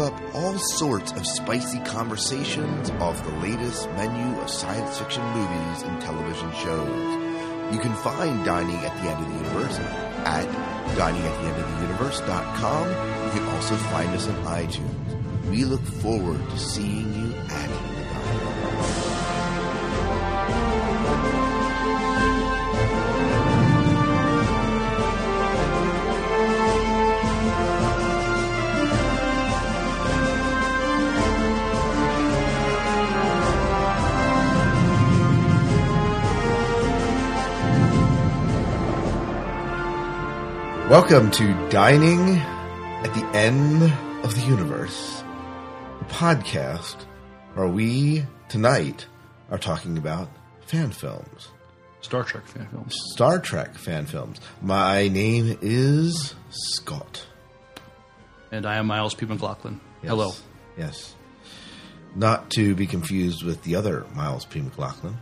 up all sorts of spicy conversations off the latest menu of science fiction movies and television shows. You can find Dining at the End of the Universe at diningattheendoftheuniverse.com. You can also find us on iTunes. We look forward to seeing you at the Welcome to Dining at the End of the Universe, the podcast where we tonight are talking about fan films, Star Trek fan films. Star Trek fan films. My name is Scott. And I am Miles P. McLaughlin. Yes. Hello. Yes. Not to be confused with the other Miles P. McLaughlin.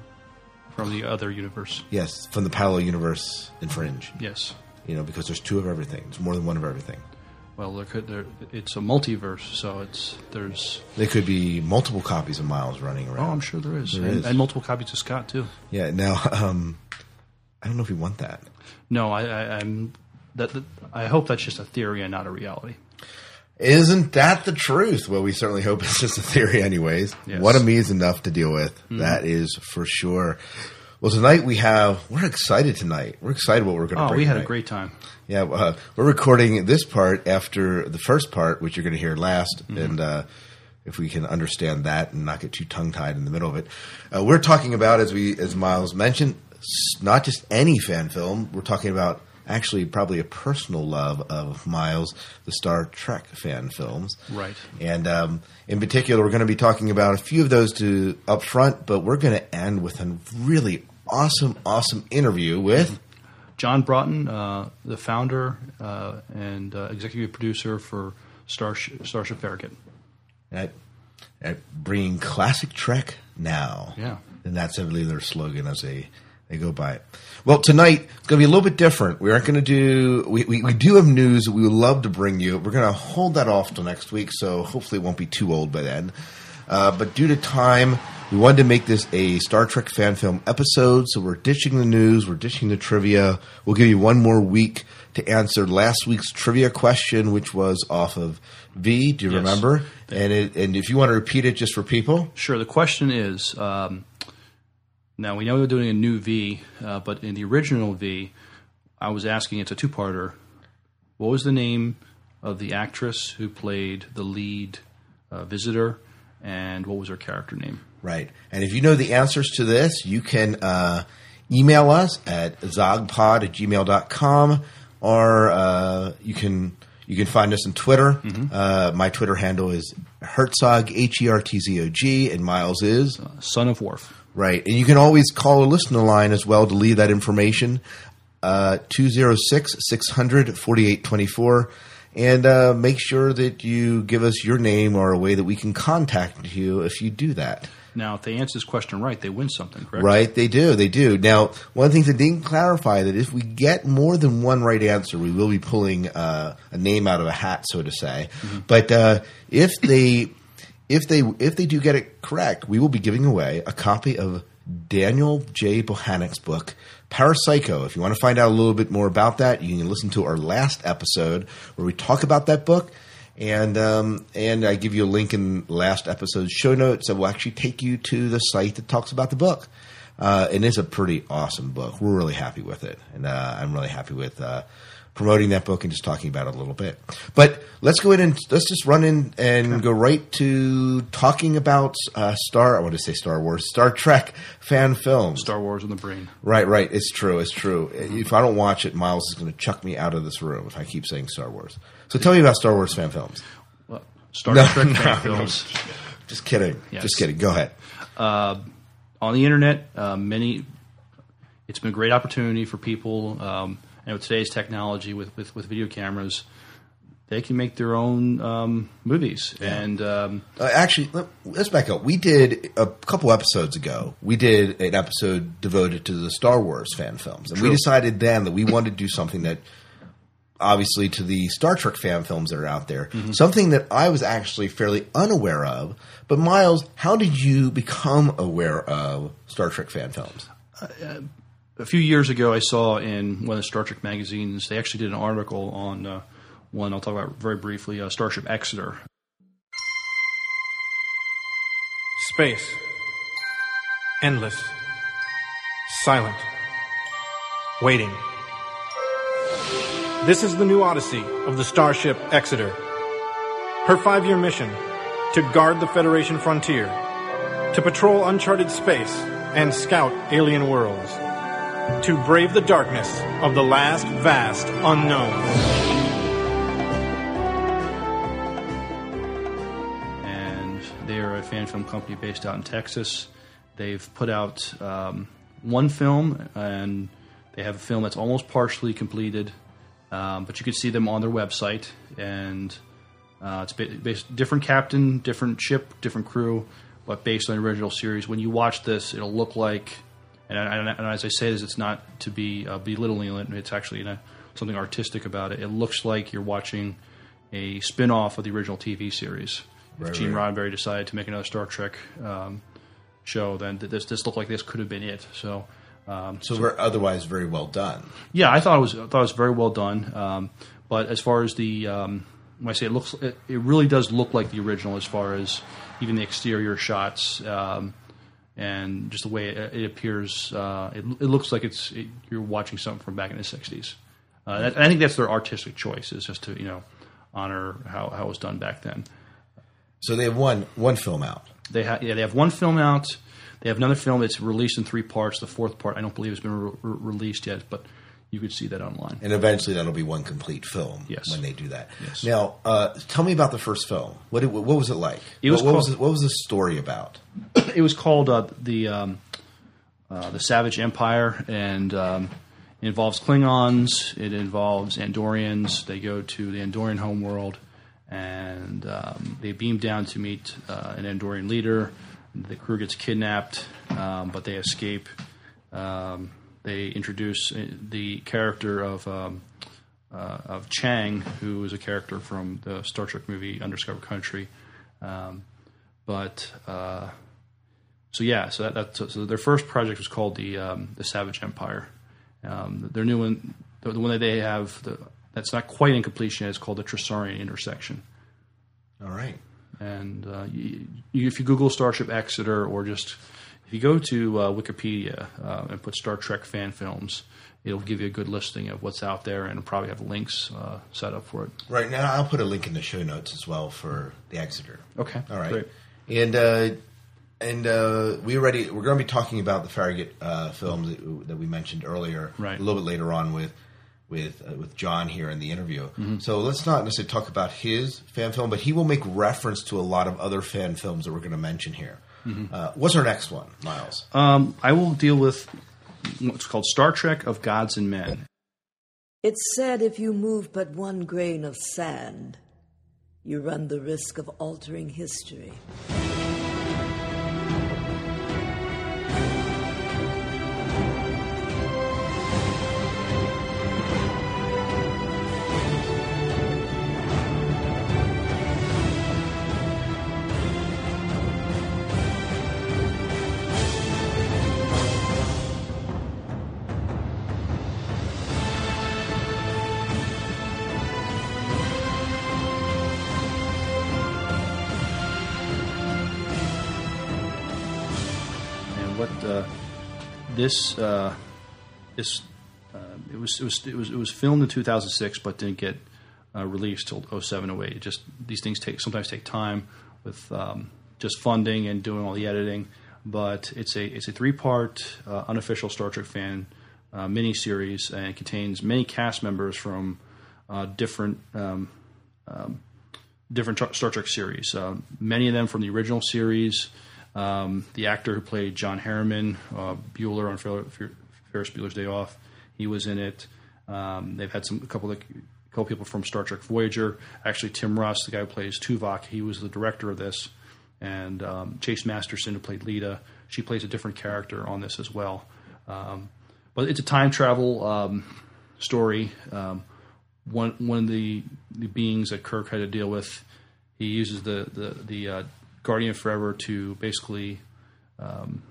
From the other universe. Yes, from the parallel universe in Fringe. Yes. You know, because there's two of everything. There's more than one of everything. Well, there could, there, it's a multiverse, so it's there's. There could be multiple copies of Miles running around. Oh. I'm sure there is, There and, is. and multiple copies of Scott too. Yeah. Now, um, I don't know if we want that. No, I, I, I'm. That, that I hope that's just a theory and not a reality. Isn't that the truth? Well, we certainly hope it's just a theory, anyways. Yes. One of me is enough to deal with. That is for sure. Well, tonight we have. We're excited tonight. We're excited what we're going to. Oh, bring we had a great time. Yeah, uh, we're recording this part after the first part, which you're going to hear last, Mm-hmm. and uh, if we can understand that and not get too tongue tied in the middle of it, uh, we're talking about as we as Miles mentioned, not just any fan film. We're talking about actually probably a personal love of Miles, the Star Trek fan films, Right. And um, in particular, we're going to be talking about a few of those to up front, but we're going to end with a really awesome, awesome interview with. John Broughton, uh, the founder uh, and uh, executive producer for Starship, Starship Farragut. at, at bringing classic Trek now. Yeah. And that's I believe their slogan as they, they go by it. Well, tonight it's going to be a little bit different. We aren't going to do, we, we, we do have news that we would love to bring you. We're going to hold that off till next week, so hopefully it won't be too old by then. Uh, but due to time, we wanted to make this a Star Trek fan film episode, so we're ditching the news, we're ditching the trivia. We'll give you one more week to answer last week's trivia question, which was off of V. Do you Yes. remember? And it, and if you want to repeat it just for people, Sure. The question is um, now we know we're doing a new V, uh, but in the original V, I was asking it's a two parter. What was the name of the actress who played the lead uh, visitor, and what was her character name? Right? And if you know the answers to this, you can uh, email us at zogpod at gmail.com or uh, you can you can find us on Twitter. Uh, my Twitter handle is Hertzog H E R T Z O G, and Miles is Son of Worf. Right. And you can always call or listen to line as well to leave that information. Uh, 206 600 4824. And uh, make sure that you give us your name or a way that we can contact you if you do that. Now, if they answer this question right, they win something, correct? Right? They do. They do. Now, one of the things that didn't clarify that if we get more than one right answer, we will be pulling uh, a name out of a hat, so to say. But uh, if they if they if they do get it correct, we will be giving away a copy of Daniel J. Bohanek's book Parapsycho. If you want to find out a little bit more about that, you can listen to our last episode where we talk about that book. And um, and I give you a link in last episode's show notes that will actually take you to the site that talks about the book. Uh, and it's a pretty awesome book. We're really happy with it, and uh, I'm really happy with uh, promoting that book and just talking about it a little bit. But let's go in and let's just run in and go right to talking about uh, Star. I want to say Star Wars, Star Trek fan films. Star Wars in the brain. Right, right. It's true. It's true. If I don't watch it, Miles is going to chuck me out of this room if I keep saying Star Wars. So tell me about Star Wars fan films. Well, Star No, Trek no, fan no. films. Just kidding. Yes. Just kidding. Go ahead. on the internet, uh, many. It's been a great opportunity for people, um, and with today's technology, with, with, with video cameras, they can make their own um, movies. And um, Uh, actually, let, let's back up. We did a couple episodes ago. We did an episode devoted to the Star Wars fan films, and we decided then that we wanted to do something that obviously to the Star Trek fan films that are out there. Something that I was actually fairly unaware of. But Miles, how did you become aware of Star Trek fan films? a few years ago, I saw in one of the Star Trek magazines, they actually did an article on uh, one I'll talk about very briefly uh, Starship Exeter. Space. Endless. Silent. Waiting. This is the new odyssey of the Starship Exeter. Her five year mission to guard the Federation frontier, to patrol uncharted space and scout alien worlds, to brave the darkness of the last vast unknown. and they are a fan film company based out in Texas. They've put out um, one film, and they have a film that's almost partially completed, um, but you can see them on their website. And uh, it's based different captain, different ship, different crew, but based on the original series. When you watch this, it'll look like, and, I, and as I say this, it's not to be uh, belittling it. It's actually you know, something artistic about it. It looks like you're watching a spin-off of the original TV series. If Right, Gene right. Roddenberry decided to make another Star Trek um, show, then th- this this looked like this could have been it. So, um, So we're otherwise very well done. yeah, I thought it was I thought it was very well done. Um, but as far as the um, when I say it looks, it, it really does look like the original as far as even the exterior shots um, and just the way it, it appears. Uh, it, it looks like it's it, you're watching something from back in the '60s. Uh, that, I think that's their artistic choice is just to you know honor how, how it was done back then. So they have one one film out. They have yeah, they have one film out. They have another film that's released in three parts. The fourth part I don't believe has been re- re- released yet, but you could see that online. And eventually that'll be one complete film Yes. when they do that. Yes. Now, uh, tell me about the first film. What, what was it like? It was what, what was called- it, what was the story about? it was called uh, the um, uh, the Savage Empire, and um, it involves Klingons. It involves Andorians. They go to the Andorian homeworld, and um, they beam down to meet uh, an Andorian leader. The crew gets kidnapped, um, but they escape. Um, they introduce uh, the character of. Um, uh, of Chang, who is a character from the Star Trek movie Undiscovered Country, um, but uh, so yeah, so that, that's so their first project was called the um, the Savage Empire. Um, their new one, the, the one that they have, the, that's not quite in completion. is called the Tressaurian Intersection. All right. And uh, you, if you Google Starship Exeter, or just if you go to uh, Wikipedia uh, and put Star Trek fan films, it'll give you a good listing of what's out there, and probably have links uh, set up for it. Right now, I'll put a link in the show notes as well for the Exeter. Okay, All right. great. And uh, and uh, we already we're going to be talking about the Farragut uh, films that, that we mentioned earlier, Right. A little bit later on with with uh, with John here in the interview. Mm-hmm. So let's not necessarily talk about his fan film, but he will make reference to a lot of other fan films that we're going to mention here. Mm-hmm. Uh, what's our next one, Miles? Um, I will deal with what's called Star Trek of Gods and Men. It's said if you move but one grain of sand, you run the risk of altering history. This uh, this uh, it was it was it was it was filmed in 2006, but didn't get uh, released till 07, 08. It just these things take sometimes take time with um, just funding and doing all the editing. But it's a it's a three part uh, unofficial Star Trek fan uh, mini series, and it contains many cast members from uh, different um, different Tra- Star Trek series. Uh, many of them from the original series. Um, the actor who played John Harriman, uh, Bueller on Fer- Fer- Ferris Bueller's Day Off, he was in it. Um, they've had some a couple of a couple people from Star Trek Voyager. Actually, Tim Russ, the guy who plays Tuvok, he was the director of this. And um, Chase Masterson, who played Leeta, she plays a different character on this as well. Um, but it's a time travel um, story. Um, one one of the, the beings that Kirk had to deal with, he uses the the the uh, Guardian Forever to basically um,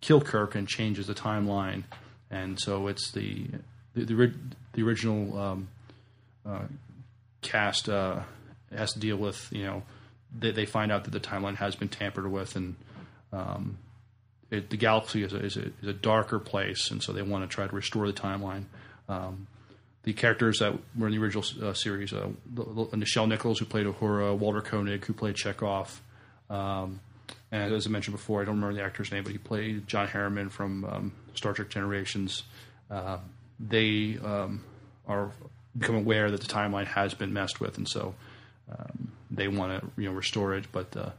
kill Kirk and changes the timeline, and so it's the the the, the original um, uh, cast uh, has to deal with you know they, they find out that the timeline has been tampered with and um, it, the galaxy is a, is, a, is a darker place and so they want to try to restore the timeline. Um, the characters that were in the original uh, series uh, Nichelle Nichols who played Uhura Walter Koenig who played Chekov um, and as I mentioned before I don't remember the actor's name but he played John Harriman from um, Star Trek Generations uh, they um, are become aware that the timeline has been messed with, and so um, they want to you know restore it, but uh,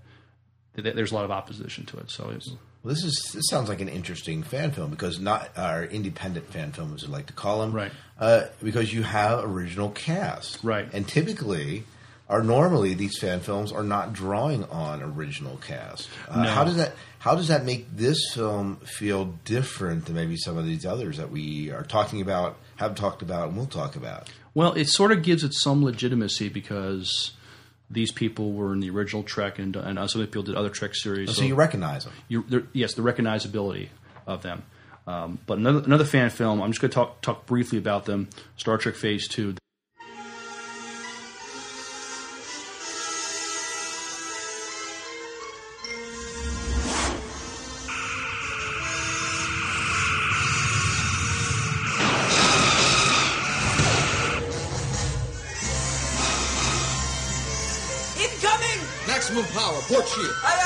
th- there's a lot of opposition to it. So it's, Well, this is this sounds like an interesting fan film because not our independent fan film, as we like to call them, Right. Uh, because you have original cast, Right. And typically, or normally, these fan films are not drawing on original cast. Uh, No. How does that How does that make this film feel different than maybe some of these others that we are talking about, have talked about, and will talk about? well, it sort of gives it some legitimacy because these people were in the original Trek, and and some people did other Trek series. So you recognize them. you, yes, the recognizability of them. Um, but another another fan film. I'm just going to talk talk briefly about them. Star Trek Phase Two. Maximum power,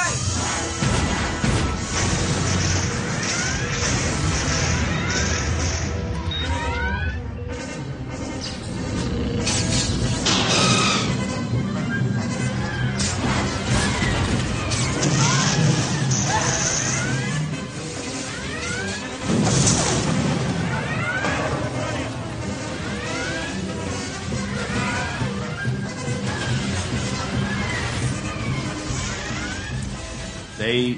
they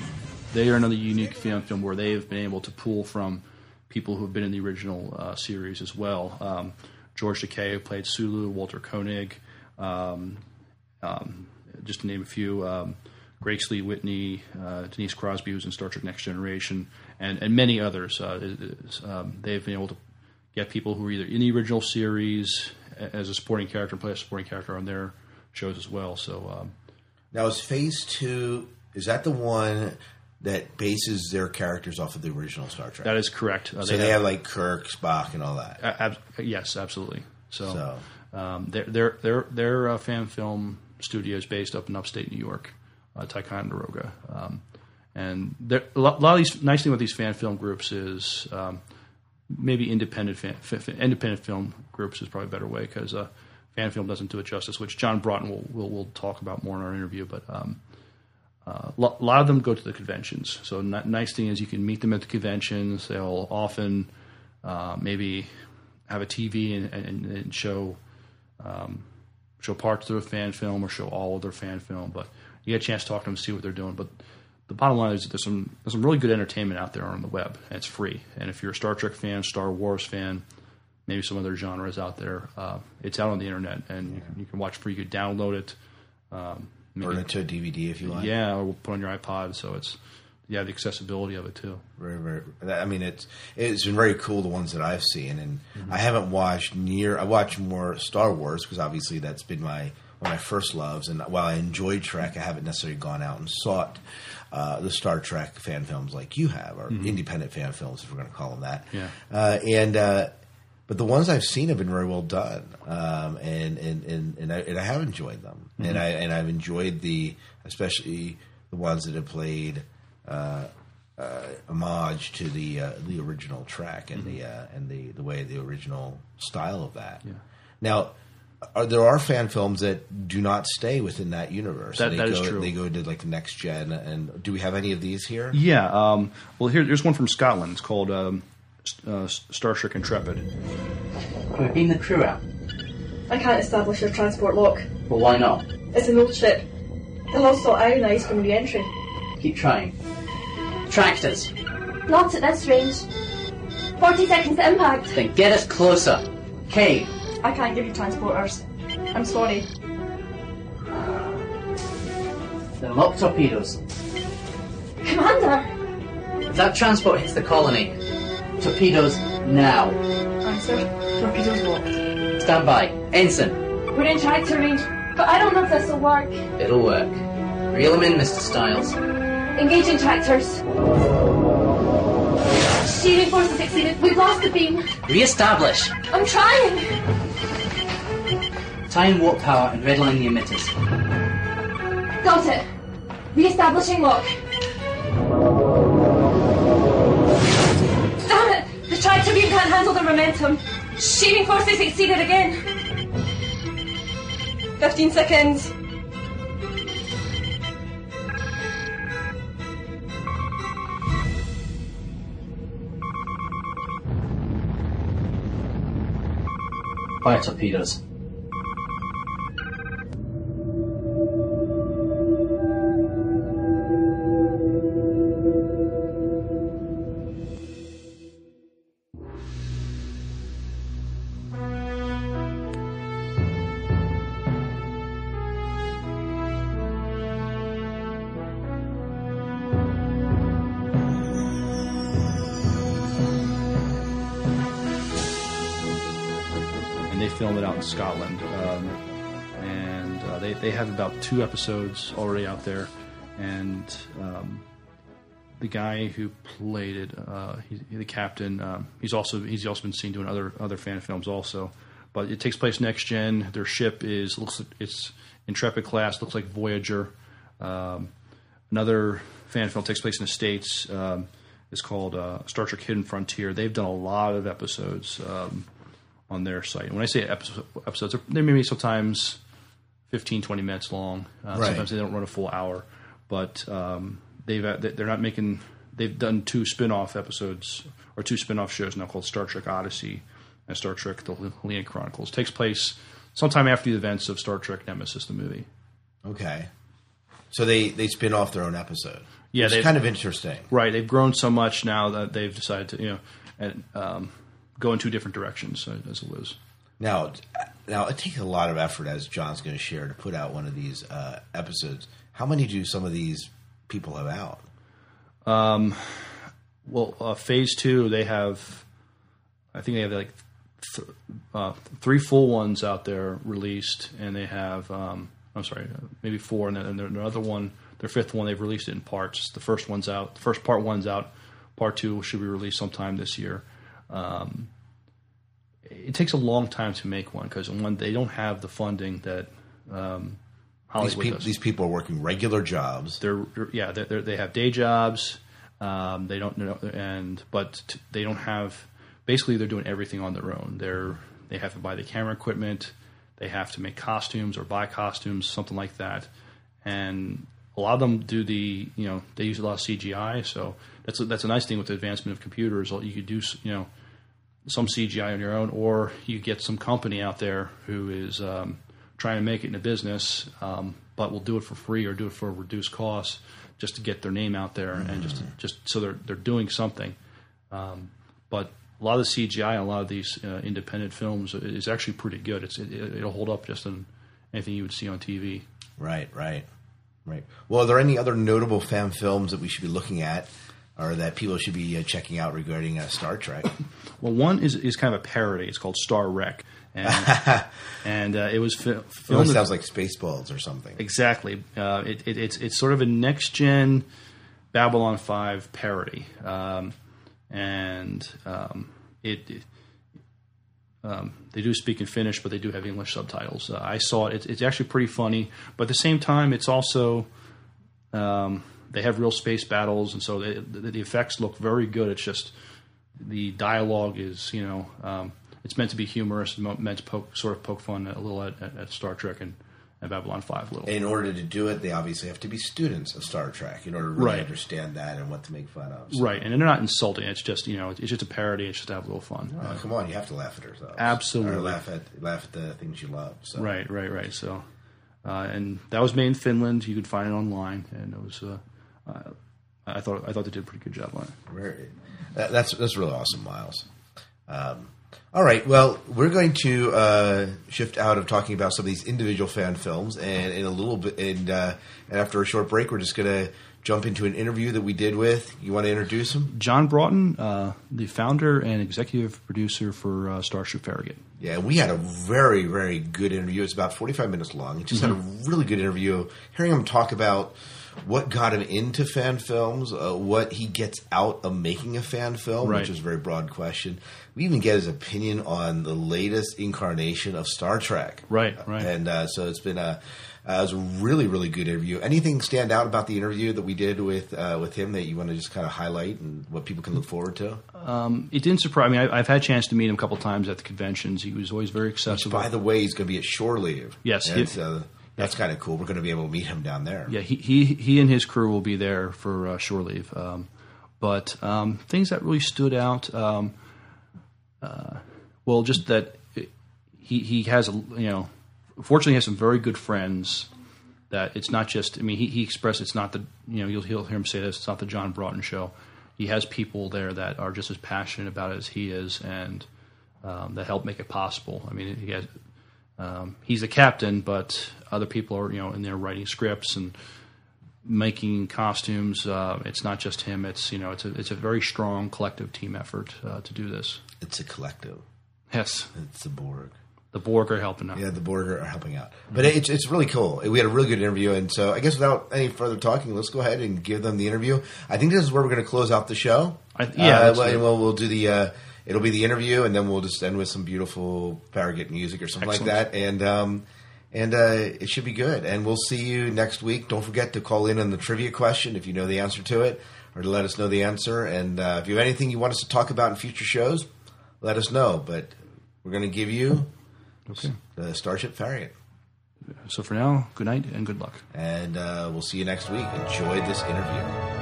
they are another unique fan film where they have been able to pull from people who have been in the original uh, series as well. Um, George Takei who played Sulu, Walter Koenig, um, um, just to name a few. Um, Grace Lee Whitney, uh, Denise Crosby, who's in Star Trek Next Generation, and, and many others. Uh, um, they've been able to get people who are either in the original series as a supporting character and play a supporting character on their shows as well. So um, Now, is Phase Two? Is that the one that bases their characters off of the original Star Trek? that is correct. Uh, so they have like Kirk, Spock, and all that. Ab- yes, absolutely. So, So- Um, their their their their uh, fan film studio is based up in upstate New York, uh, Ticonderoga, um, and there, a lot, of these nice thing with these fan film groups is um, maybe independent fan, independent film groups is probably a better way because uh, fan film doesn't do it justice, which John Broughton will will, will talk about more in our interview, but. Um, uh, a lot of them go to the conventions. So, n- nice thing is you can meet them at the conventions. They'll often uh, maybe have a TV and, and, and show um, show parts of their fan film or show all of their fan film. But you get a chance to talk to them, and see what they're doing. But the bottom line is there's some there's some really good entertainment out there on the web, and it's free. And if you're a Star Trek fan, Star Wars fan, maybe some other genres out there, uh, it's out on the internet, and you, can, you can watch free. You can download it. Um, Burn it to a DVD if you like. yeah, or we'll put on your iPod, so it's yeah the accessibility of it too. Very, very. I mean, it's it's been very cool the ones that I've seen, and I haven't watched near. I watch more Star Wars because obviously that's been my one of my first loves. And while I enjoy Trek, I haven't necessarily gone out and sought uh, the Star Trek fan films like you have, or independent fan films, if we're going to call them that. Yeah. Uh, and uh, but the ones I've seen have been very well done, um, and and and and I, and I have enjoyed them, and I and I've enjoyed the especially the ones that have played uh, uh, homage to the uh, the original Trek and the uh, and the the way the original style of that. Now. Are, there are fan films that do not stay within that universe. That- they that go, is true. They go to like the next gen. And do we have any of these here? Yeah. Um, well, here, there's one from Scotland. It's called um, uh, Star Trek Intrepid. Can we beam the crew out? I can't establish a transport lock. Well, why not? It's an old ship. The hull's still ionized from re-entry. Keep trying. Tractors, Not at this range. 40 seconds to impact. then get us closer. Kay, I can't give you transporters. I'm sorry. Then lock torpedoes. Commander! If that transport hits the colony, torpedoes now. Answer. Torpedoes locked. Stand by. Ensign. We're in tractor range, but I don't know if this will work. It'll work. Reel them in, Mr. Styles. Engaging tractors. Shearing forces exceeded. We've lost the beam. Re-establish. I'm trying. Tie in warp power and redline the emitters. Got it. Re-establishing lock. Tractor can't handle the momentum. Shearing forces exceeded again. 15 seconds. Fire torpedoes. Scotland. Um, and uh, they, they have about two episodes already out there. And um, the guy who played it, uh, he, the captain, um, he's also he's also been seen doing other other fan films also. But it takes place next gen. Their ship is looks it's Intrepid class, looks like Voyager. Um, another fan film takes place in the states. Um, is called uh, Star Trek Hidden Frontier. They've done a lot of episodes um, on their site. When I say episode, episodes, they may be sometimes 15, 20 minutes long. Uh, Right. Sometimes they don't run a full hour, but um, they've uh, they're not making. They've done two spin-off episodes or two spin-off shows now called Star Trek Odyssey and Star Trek: The Leon Chronicles. takes place sometime after the events of Star Trek Nemesis, the movie. Okay. So they they spin off their own episode. Yeah, it's kind of interesting. Right, they've grown so much now that they've decided to you know and um, go in two different directions uh, as it is. Now, now it takes a lot of effort, as John's going to share, to put out one of these uh, episodes. How many do some of these people have out? Um, Well, uh, phase two, they have, I think they have like th- uh, three full ones out there released, and they have, um, I'm sorry, maybe four, and then and then another one, their fifth one, they've released it in parts. The first one's out, the first part one's out, part two should be released sometime this year. Um, it takes a long time to make one because one, they don't have the funding that um, These, Hollywood does. these people are working regular jobs. they're, they're- yeah they're, they're, they have day jobs um, they don't know and but t- they don't have basically they're doing everything on their own. They're they have to buy the camera equipment they have to make costumes or buy costumes something like that. And a lot of them do the you know they use a lot of CGI so that's a, that's a nice thing with the advancement of computers you could do you know some CGI on your own, or you get some company out there who is um, trying to make it in a business, um, but will do it for free or do it for a reduced cost just to get their name out there and just just so they're they're doing something. Um, but a lot of the CGI, a lot of these uh, independent films is actually pretty good. It's it, it'll hold up just in anything you would see on TV. Right, right, right. Well, are there any other notable fan films that we should be looking at, or that people should be uh, checking out regarding uh, Star Trek? Well, one is is kind of a parody. It's called Star Wreck, and and uh, it was fi- It filmed. almost sounds like Spaceballs or something. Exactly. Uh, it, it, it's it's sort of a next gen Babylon Five parody, um, and um, it. it um, they do speak in Finnish, but they do have English subtitles. Uh, I saw it; it's, it's actually pretty funny, but at the same time, it's also um, they have real space battles, and so they, the, the effects look very good. It's just the dialogue is, you know, um, it's meant to be humorous, mo- meant to poke, sort of poke fun a little at, at, at Star Trek and, and Babylon Five a little. In order to do it, they obviously have to be students of Star Trek in order to really Right. understand that and what to make fun of. So- Right, and they're not insulting. It's just you know, it's just a parody. It's just to have a little fun. Oh, come on, you have to laugh at ourselves. Absolutely. Or laugh at laugh at the things you love. So. Right, right, right. So, uh, and that was made in Finland. You could find it online, and it was. Uh, uh, I thought I thought they did a pretty good job on it. That, that's that's really awesome, Miles. Um, All right. Well, we're going to uh, shift out of talking about some of these individual fan films, and in a little bit, and, uh, and after a short break, we're just going to jump into an interview that we did with. You want to introduce him? John Broughton, uh, the founder and executive producer for uh, Starship Farragut. Yeah, we had a very, very good interview. It's about 45 minutes long. We just had a really good interview. Hearing him talk about what got him into fan films, uh, what he gets out of making a fan film, Right. which is a very broad question. We even get his opinion on the latest incarnation of Star Trek. Right, right. And uh, so it's been a. Uh, it was a really, really good interview. Anything stand out about the interview that we did with uh, with him that you want to just kind of highlight and what people can look forward to? It didn't surprise me. I, I've had a chance to meet him a couple times at the conventions. He was always very accessible. By the way, he's going to be at Shore Leave. Yes, and he- so that's kind of cool. We're going to be able to meet him down there. Yeah, he, he he and his crew will be there for uh, shore leave. Um, but um, things that really stood out, um, uh, well, just that it, he he has you know, fortunately, he has some very good friends. That it's not just. I mean, he, he expressed it's not the you know you'll hear him say this. It's not the John Broughton show. He has people there that are just as passionate about it as he is, and um, that help make it possible. I mean, he has um, he's the captain, but other people are you know in there writing scripts and making costumes. Uh, it's not just him. It's you know it's a it's a very strong collective team effort uh, to do this. It's a collective. Yes, It's the Borg. the Borg are helping out. Yeah, the Borg are helping out. But it's it's really cool. We had a really good interview, and so I guess without any further talking, let's go ahead and give them the interview. I think this is where we're going to close out the show. I- yeah, uh, well, and we'll, we'll do the. Uh, it'll be the interview, and then we'll just end with some beautiful Farragut music or something Excellent. like that, and. Um, and uh, it should be good. And we'll see you next week. Don't forget to call in on the trivia question if you know the answer to it, or to let us know the answer. And uh, if you have anything you want us to talk about in future shows, let us know. But we're going to give you Okay. the Starship Farragut. So for now, good night and good luck. And uh, we'll see you next week. Enjoy this interview.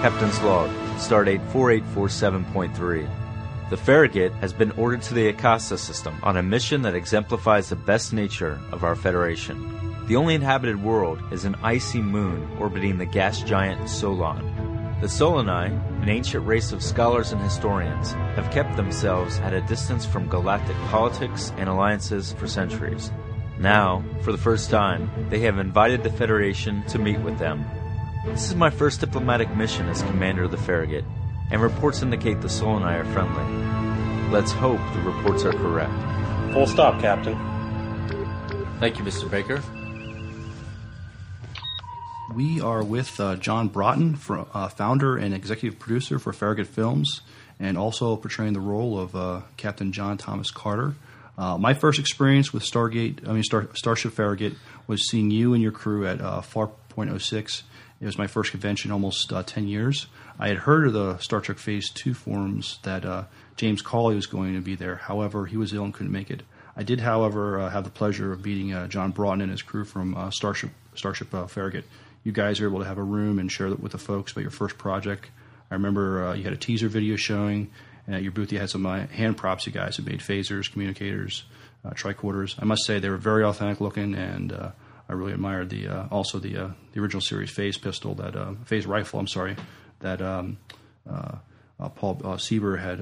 Captain's Log, Stardate 4847.3. The Farragut has been ordered to the Akasa system on a mission that exemplifies the best nature of our Federation. The only inhabited world is an icy moon orbiting the gas giant Solon. The Soloni, an ancient race of scholars and historians, have kept themselves at a distance from galactic politics and alliances for centuries. Now, for the first time, they have invited the Federation to meet with them. This is my first diplomatic mission as commander of the Farragut, and reports indicate the Soloni are friendly. Let's hope the reports are correct. Full stop, Captain. Thank you, Mr. Baker. We are with uh, John Broughton, for, uh, founder and executive producer for Farragut Films, and also portraying the role of uh, Captain John Thomas Carter. Uh, my first experience with Stargate, I mean Star, Starship Farragut, was seeing you and your crew at uh, FAR.06. It was my first convention, almost uh, ten years. I had heard of the Star Trek Phase Two forums that uh, James Cawley was going to be there. However, he was ill and couldn't make it. I did, however, uh, have the pleasure of meeting uh, John Broughton and his crew from uh, Starship Starship Farragut. You guys were able to have a room and share that with the folks about your first project. I remember you had a teaser video showing, and at your booth you had some hand props you guys had made phasers, communicators, tricorders. I must say they were very authentic looking, and I really admired the uh, also the uh, the original series phase pistol that uh, phase rifle. I'm sorry that. Um, uh, uh, Paul uh, Sieber had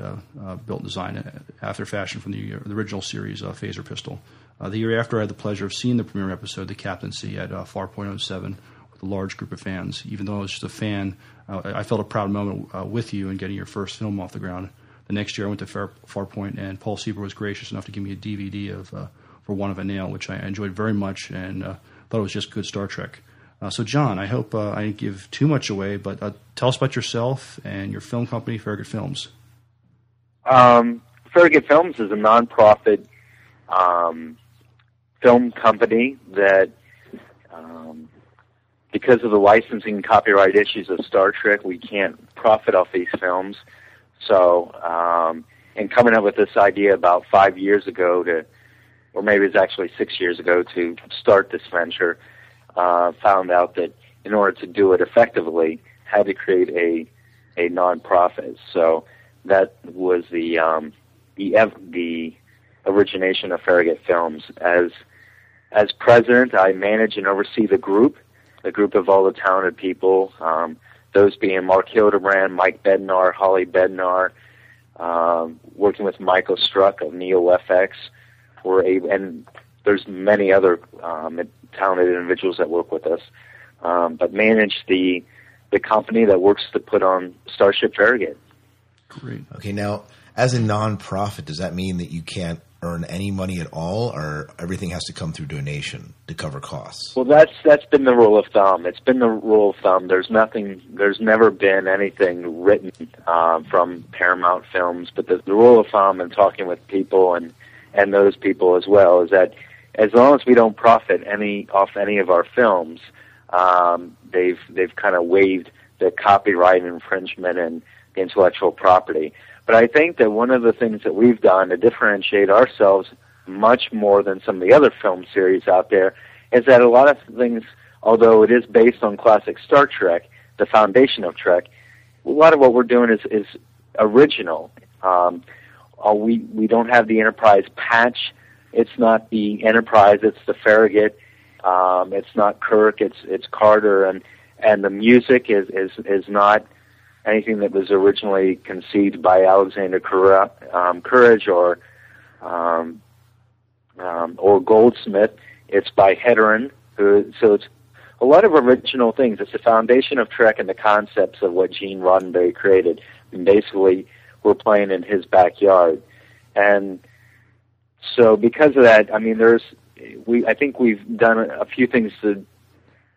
built and designed after fashion from the, the original series phaser pistol. The year after, I had the pleasure of seeing the premiere episode, The Captaincy, at uh, FAR.07 with a large group of fans. Even though I was just a fan, I felt a proud moment with you in getting your first film off the ground. The next year, I went to Far, Farpoint, and Paul Sieber was gracious enough to give me a DVD of For Want of a Nail, which I enjoyed very much and thought it was just good Star Trek. Uh, so, John, I hope uh, I didn't give too much away, but uh, tell us about yourself and your film company, Farragut Films. Um, Farragut Films is a nonprofit um, film company that, um, because of the licensing and copyright issues of Star Trek, we can't profit off these films. So, um, and coming up with this idea about five years ago to, or maybe it's actually six years ago to start this venture, uh, found out that in order to do it effectively, had to create a a nonprofit. So that was the um, the the origination of Farragut Films. As as president, I manage and oversee the group, the group of all the talented people. Um, those being Mark Hildebrand, Mike Bednar, Holly Bednar, um, working with Michael Struck of NeoFX. We're able, and there's many other um, talented individuals that work with us, um, but manage the the company that works to put on Starship Farragut. Great. Okay, now as a nonprofit, does that mean that you can't earn any money at all, or everything has to come through donation to cover costs? Well, that's that's been the rule of thumb. It's been the rule of thumb. There's nothing. There's never been anything written uh, from Paramount Films, but the, the rule of thumb and talking with people and and those people as well is that as long as we don't profit any off any of our films, um, they've they've kind of waived the copyright infringement and the intellectual property. But I think that one of the things that we've done to differentiate ourselves much more than some of the other film series out there is that a lot of things, although it is based on classic Star Trek, the foundation of Trek, a lot of what we're doing is is original. Um, uh, we we don't have the Enterprise patch. It's not the Enterprise. It's the Farragut. Um, it's not Kirk. It's it's Carter, and and the music is is is not anything that was originally conceived by Alexander um, Courage or um, um, or Goldsmith. It's by Hedren, who so it's a lot of original things. It's the foundation of Trek and the concepts of what Gene Roddenberry created. And basically, we're playing in his backyard, and so because of that, I mean, there's we. I think we've done a few things to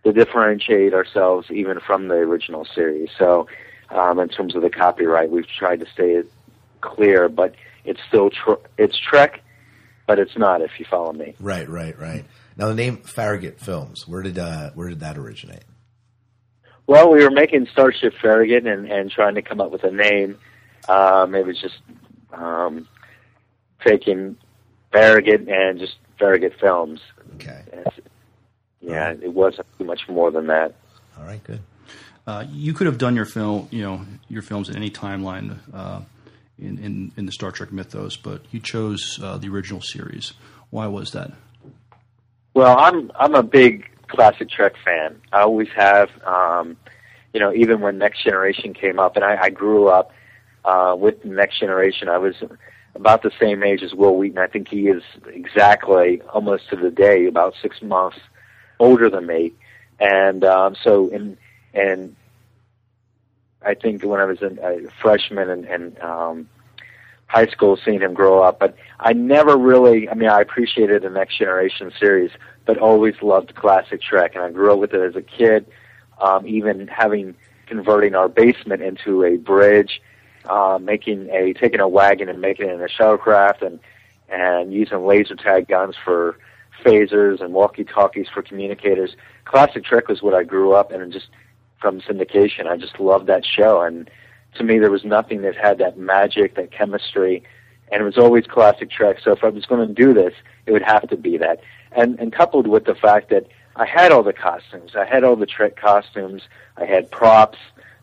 to differentiate ourselves even from the original series. So, um, in terms of the copyright, we've tried to stay clear, but it's still tr- it's Trek, but it's not. If you follow me, right, right, right. Now the name Farragut Films, where did uh, where did that originate? Well, we were making Starship Farragut and, and trying to come up with a name. Um, it was just um, taking Farragut and just Farragut Films. Okay. yeah, right. it wasn't too much more than that. All right, good. Uh, you could have done your film, you know, your films in any timeline uh, in, in, in the Star Trek mythos, but you chose uh, the original series. Why was that? Well, I'm I'm a big classic Trek fan. I always have. Um, you know, even when Next Generation came up, and I, I grew up uh, with Next Generation. I was about the same age as Wil Wheaton. I think he is exactly almost to the day about six months older than me, and um, so in and I think when I was a freshman and, and um, high school, seeing him grow up, but I never really. I mean, I appreciated the Next Generation series, but always loved classic Trek, and I grew up with it as a kid. Um, even having converting our basement into a bridge uh, making a taking a wagon and making it in a shuttlecraft and and using laser tag guns for phasers and walkie talkies for communicators. Classic Trek was what I grew up in, and just from syndication, I just loved that show. And to me, there was nothing that had that magic, that chemistry, and it was always classic Trek. So if I was going to do this, it would have to be that. And and coupled with the fact that I had all the costumes, I had all the Trek costumes, I had props,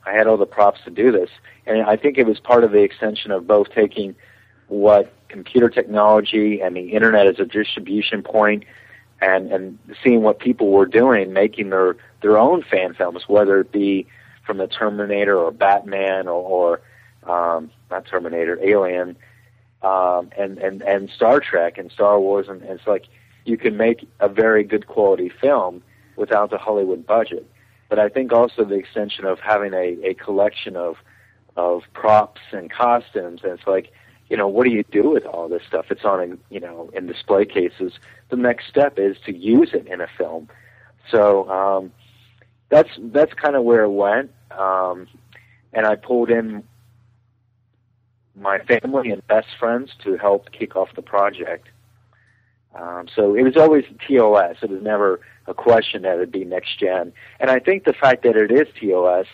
I had all the props to do this. And I think it was part of the extension of both taking what computer technology and the internet as a distribution point and, and seeing what people were doing, making their, their own fan films, whether it be from the Terminator or Batman or, or um, not Terminator, Alien, um, and, and, and Star Trek and Star Wars. And, and it's like you can make a very good quality film without the Hollywood budget. But I think also the extension of having a, a collection of of props and costumes. And it's like, you know, what do you do with all this stuff? It's on, a, you know, in display cases. The next step is to use it in a film. So um, that's that's kind of where it went. Um, and I pulled in my family and best friends to help kick off the project. Um, so it was always TOS. It was never a question that would be next gen. And I think the fact that it is TOS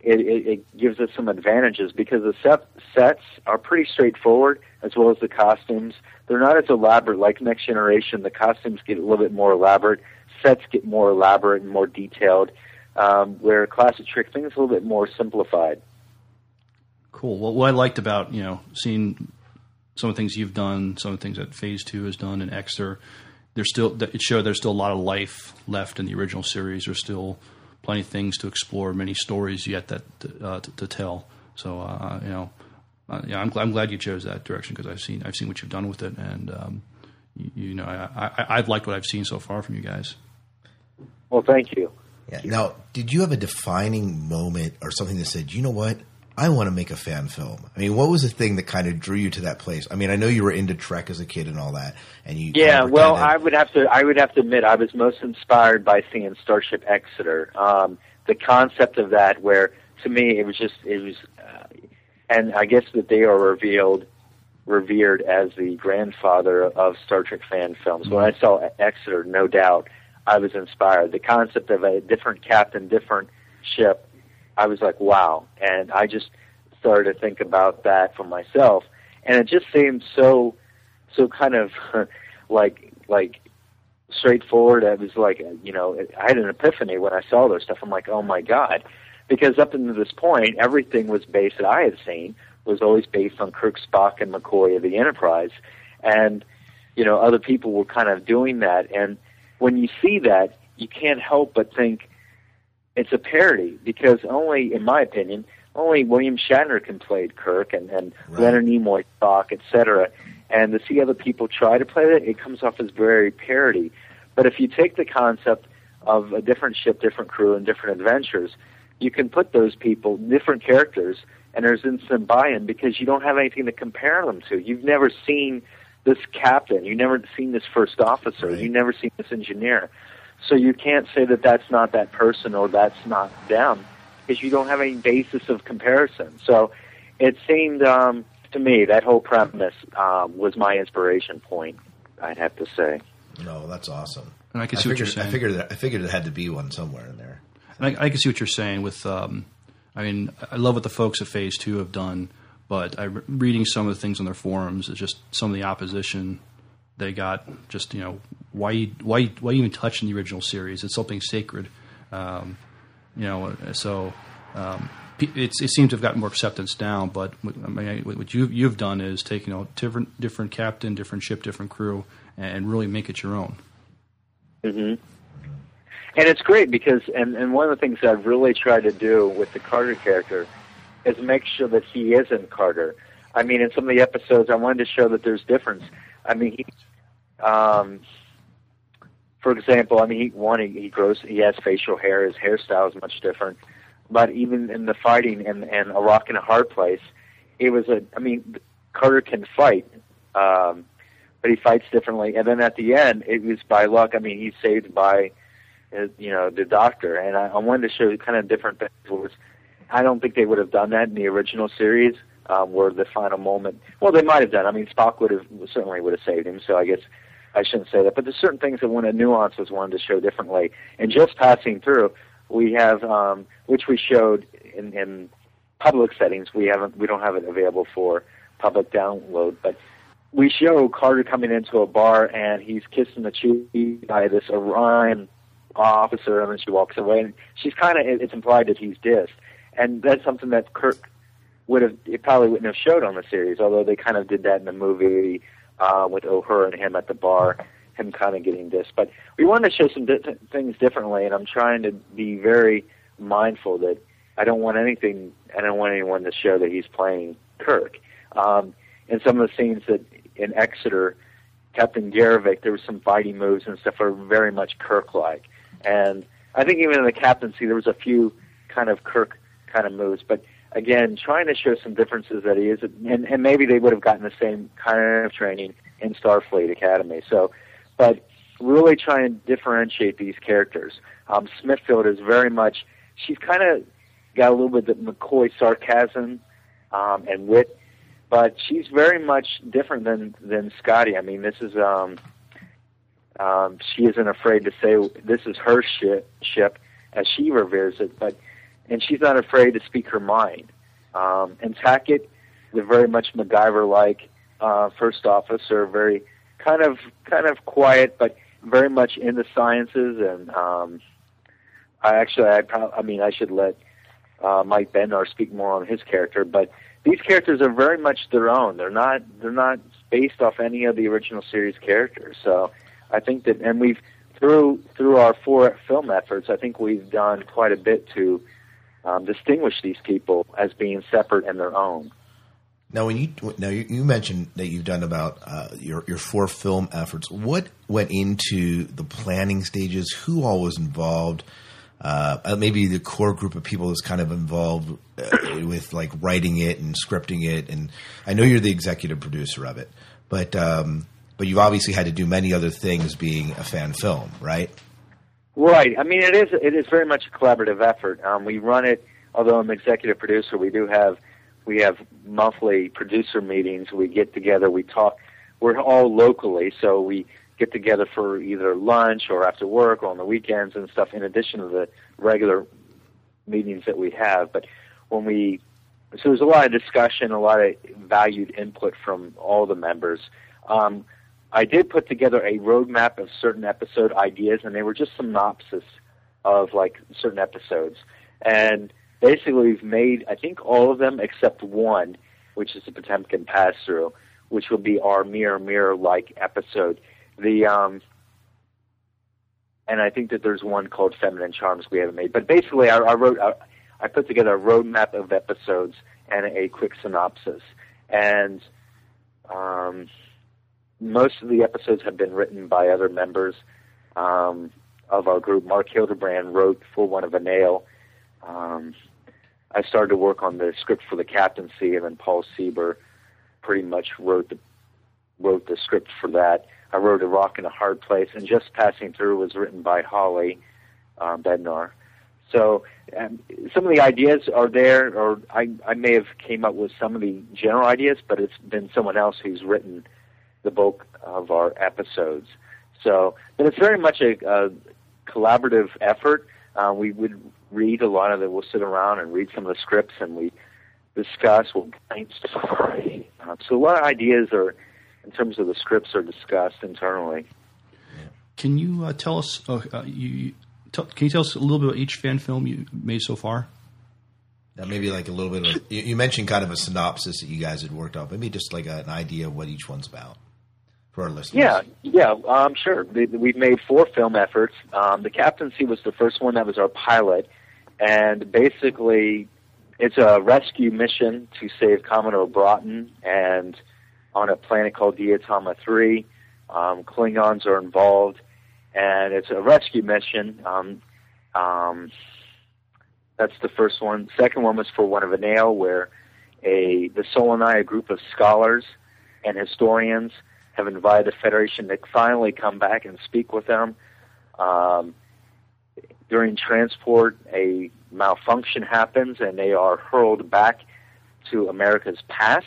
it, it, it gives us some advantages because the set, sets are pretty straightforward as well as the costumes. They're not as elaborate like Next Generation. The costumes get a little bit more elaborate. Sets get more elaborate and more detailed. Um, where Classic Trek things a little bit more simplified. Cool. Well, what I liked about you know seeing some of the things you've done, some of the things that Phase Two has done, and Exeter, there's still it showed there's still a lot of life left in the original series. There's still plenty of things to explore, many stories yet that uh, to, to, tell. So uh, you know, uh, yeah, I'm, I'm, glad you chose that direction because I've seen I've seen what you've done with it, and um, you, you, know I, I, I've liked what I've seen so far from you guys. Well, thank you. Yeah. Now, did you have a defining moment or something that said, you know what? I want to make a fan film. I mean, what was the thing that kind of drew you to that place? I mean, I know you were into Trek as a kid and all that, and you. Yeah, well, I would have to. I would have to admit, I was most inspired by seeing Starship Exeter. Um, the concept of that, where to me it was just it was, uh, and I guess that they are revealed, revered as the grandfather of Star Trek fan films. Mm-hmm. When I saw Exeter, no doubt, I was inspired. The concept of a different captain, different ship I was like, wow. And I just started to think about that for myself. And it just seemed so, so kind of like, like straightforward. I was like, you know, I had an epiphany when I saw this stuff. I'm like, oh my God. Because up until this point, everything was based that I had seen was always based on Kirk, Spock, and McCoy of the Enterprise. And, you know, other people were kind of doing that. And when you see that, you can't help but think, it's a parody because only, in my opinion, only William Shatner can play Kirk and, and right. Leonard Nimoy, Spock, etc. And to see other people try to play it, it comes off as very parody. But if you take the concept of a different ship, different crew, and different adventures, you can put those people, different characters, and there's instant buy-in because you don't have anything to compare them to. You've never seen this captain, you've never seen this first officer, right. you've never seen this engineer. So you can't say that that's not that person or that's not them because you don't have any basis of comparison. So it seemed um, to me that whole premise um, was my inspiration point. I'd have to say. No, that's awesome. And I can see I figured, what you're saying. I figured that, I figured it had to be one somewhere in there. And I, I can see what you're saying with. Um, I mean, I love what the folks at Phase Two have done, but I reading some of the things on their forums, it's just some of the opposition they got just you know why why why you even touch in the original series? It's something sacred, um, you know. So um, it, it seems to have gotten more acceptance now. But I mean, what you you've done is take you know different different captain, different ship, different crew, and really make it your own. Mm-hmm. And it's great because and and one of the things I've really tried to do with the Carter character is make sure that he isn't Carter. I mean, in some of the episodes, I wanted to show that there's difference. I mean, he um, for example, I mean, he, one, he, he grows, he has facial hair. His hairstyle is much different. But even in the fighting and and a rock in a hard place, it was a. I mean, Carter can fight, um, but he fights differently. And then at the end, it was by luck. I mean, he's saved by, uh, you know, the doctor. And I, I wanted to show you kind of different things. I don't think they would have done that in the original series um, where the final moment. Well, they might have done. I mean, Spock would have certainly would have saved him. So I guess I shouldn't say that. But there's certain things that one of nuances wanted to show differently. And just passing through, we have um, which we showed in, in public settings. We haven't. We don't have it available for public download, but we show Carter coming into a bar and he's kissing the cheek by this Orion officer, and then she walks away. And she's kind of. It's implied that he's dissed, and that's something that Kirk would have it probably wouldn't have showed on the series, although they kind of did that in the movie uh, with Uhura and him at the bar, him kind of getting this. But we wanted to show some di- things differently, and I'm trying to be very mindful that I don't want anything. I don't want anyone to show that he's playing Kirk. Um, in some of the scenes that in Exeter, Captain Garrovick, there was some fighting moves and stuff are very much Kirk-like, and I think even in the captaincy there was a few kind of Kirk kind of moves, but again, trying to show some differences that he is, and, and maybe they would have gotten the same kind of training in Starfleet Academy. So, but really trying to differentiate these characters. Um, Smithfield is very much, she's kind of got a little bit of McCoy sarcasm um, and wit, but she's very much different than than Scotty. I mean, this is um, um, she isn't afraid to say this is her ship, ship as she reveres it, but and she's not afraid to speak her mind. Um, and Tackett, the very much MacGyver-like uh, first officer, very kind of kind of quiet, but very much in the sciences. And um, I actually, I, pro- I mean, I should let uh, Mike Bednar speak more on his character, but these characters are very much their own. They're not they're not based off any of the original series characters. So I think that, and we've through through our four film efforts, I think we've done quite a bit to um, distinguish these people as being separate and their own. Now, when you now you, you mentioned that you've done about uh, your your four film efforts. What went into the planning stages? Who all was involved? Uh, maybe the core group of people is kind of involved uh, with like writing it and scripting it. And I know you're the executive producer of it, but um, but you've obviously had to do many other things being a fan film, right? Right. I mean, it is it is very much a collaborative effort. Um, we run it. Although I'm executive producer, we do have we have monthly producer meetings. We get together. We talk. We're all locally, so we get together for either lunch or after work or on the weekends and stuff. In addition to the regular meetings that we have, but when we so there's a lot of discussion, a lot of valued input from all the members. Um, I did put together a roadmap of certain episode ideas, and they were just synopsis of like certain episodes. And basically, we've made I think all of them except one, which is the Potemkin Pass Through, which will be our mirror mirror like episode. The um, and I think that there's one called Feminine Charms we haven't made. But basically, I, I wrote I, I put together a roadmap of episodes and a quick synopsis, and um, most of the episodes have been written by other members um, of our group. Mark Hildebrand wrote For Want of a Nail. Um, I started to work on the script for the captaincy, and then Paul Sieber pretty much wrote the wrote the script for that. I wrote A Rock in a Hard Place, and Just Passing Through was written by Holly um, Bednar. So um, some of the ideas are there, or I, I may have came up with some of the general ideas, but it's been someone else who's written the bulk of our episodes. So, but it's very much a, a collaborative effort. Uh, we would read a lot of it. We'll sit around and read some of the scripts, and we discuss. We'll brainstorm. Uh, so a lot of ideas are, in terms of the scripts, are discussed internally. Can you uh, tell us? Uh, uh you, tell, can you tell us a little bit about each fan film you made so far? Now, maybe like a little bit of. You, you mentioned kind of a synopsis that you guys had worked on. Maybe just like a, an idea of what each one's about for our listeners. Yeah, yeah, um, sure. We've made four film efforts. Um, the captaincy was the first one that was our pilot, and basically, it's a rescue mission to save Commodore Broughton and on a planet called Diatama Three. Um, Klingons are involved, and it's a rescue mission. Um, um, that's the first one. Second one was for want of a nail, where a the Soloni, a group of scholars and historians, have invited the Federation to finally come back and speak with them. Um, during transport, a malfunction happens and they are hurled back to America's past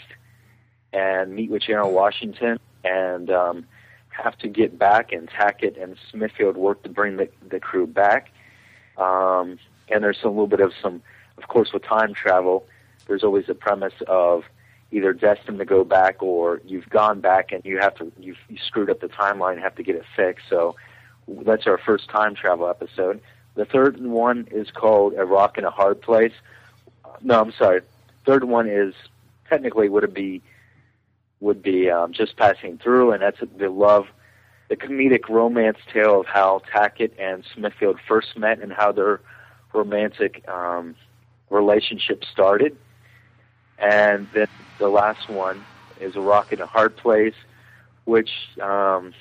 and meet with General Washington and um, have to get back and Tackett and Smithfield work to bring the, the crew back. Um, and there's a little bit of some, of course, with time travel, there's always a premise of either destined to go back or you've gone back and you have to you've you screwed up the timeline and have to get it fixed. So that's our first time travel episode. The third one is called A Rock in a Hard Place. No, I'm sorry. Third one is technically would it be would be um, just passing through, and that's the love, the comedic romance tale of how Tackett and Smithfield first met and how their romantic um, relationship started. And then the last one is a rock in a hard place, which um,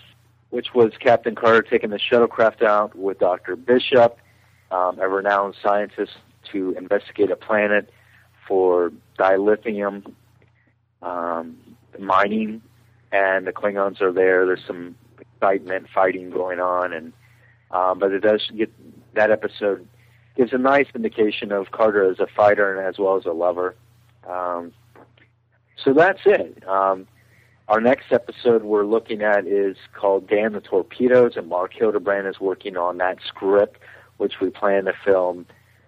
which was Captain Carter taking the shuttlecraft out with Dr. Bishop, um, a renowned scientist, to investigate a planet for dilithium um, mining, and the Klingons are there. There's some excitement, fighting going on, and um, but it does get that episode gives a nice indication of Carter as a fighter and as well as a lover. Um, so that's it. Um, our next episode we're looking at is called Damn the Torpedoes, and Mark Hildebrand is working on that script, which we plan to film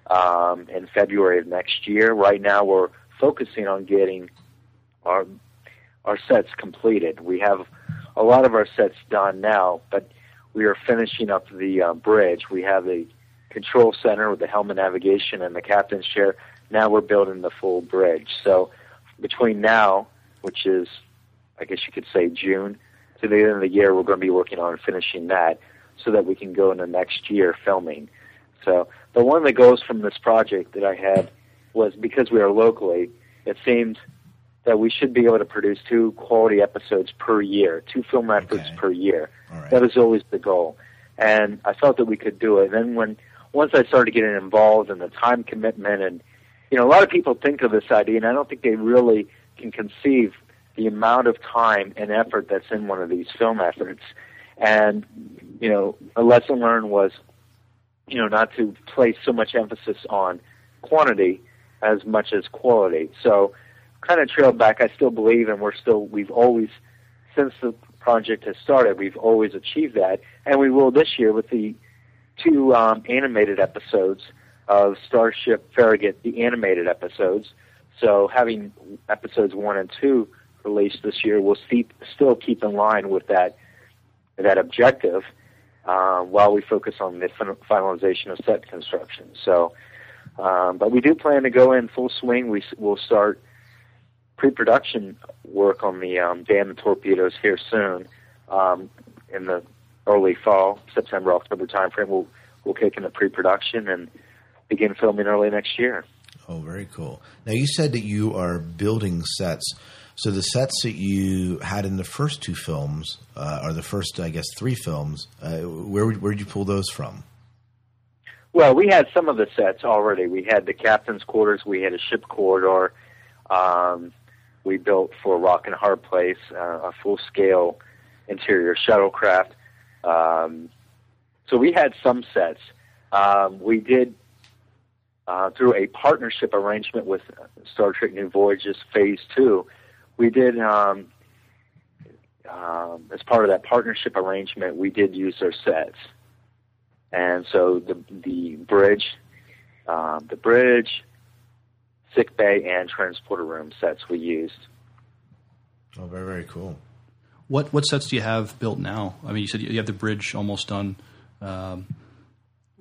um, in February of next year. Right now, we're focusing on getting our our sets completed. We have a lot of our sets done now, but we are finishing up the uh, bridge. We have the control center with the helmet navigation and the captain's chair. Now we're building the full bridge. So between now, which is, I guess you could say June, to the end of the year, we're going to be working on finishing that so that we can go into next year filming. So, but one of the goals from this project that I had was because we are locally, it seemed that we should be able to produce two quality episodes per year, two film efforts Okay. per year. Right. That was always the goal, and I felt that we could do it. And then when once I started getting involved in the time commitment, and you know, a lot of people think of this idea, and I don't think they really can conceive the amount of time and effort that's in one of these film efforts. And you know, a lesson learned was, you know, not to place so much emphasis on quantity as much as quality. So, kind of trailed back. I still believe, and we're still, we've always, since the project has started, we've always achieved that, and we will this year with the two um, animated episodes of Starship Farragut, the animated episodes. So, having episodes one and two released this year, we'll see, still keep in line with that that objective uh, while we focus on the finalization of set construction. So, um, but we do plan to go in full swing. We will start pre-production work on the um, Dam and Torpedoes here soon um, in the early fall, September, October timeframe. We'll we'll kick into pre-production and begin filming early next year. Oh, very cool. Now you said that you are building sets. So the sets that you had in the first two films, uh, or the first, I guess, three films, uh, where where did you pull those from? Well, we had some of the sets already. We had the captain's quarters. We had a ship corridor. Um, we built for Rock and Hard Place uh, a full-scale interior shuttlecraft. Um, so we had some sets. Um, we did uh, through a partnership arrangement with Star Trek New Voyages Phase Two. We did um, um, as part of that partnership arrangement. We did use their sets and so the the bridge, um, the bridge, sick bay, and transporter room sets we used. Oh, very very cool. What what sets do you have built now? I mean, you said you have the bridge almost done. Um,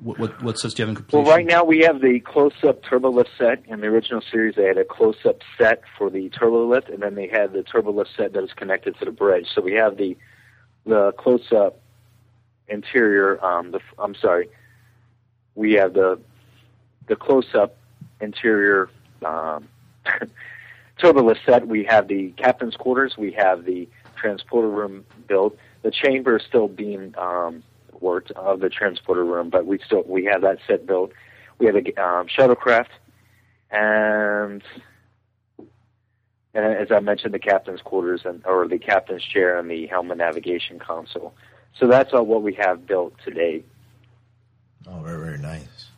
what, what what sets do you have in completion? Well, right now we have the close-up turbolift set. In the original series, they had a close-up set for the turbolift, and then they had the turbolift set that is connected to the bridge. So we have the the close-up interior. Um, the I'm sorry, we have the the close-up interior um, turbolift set. We have the captain's quarters. We have the transporter room built. The chamber is still being um, worked of the transporter room, but we still we have that set built. We have a um, shuttlecraft, and and as I mentioned, the captain's quarters and or the captain's chair and the helmet navigation console. So that's all what we have built today. Oh, very very nice.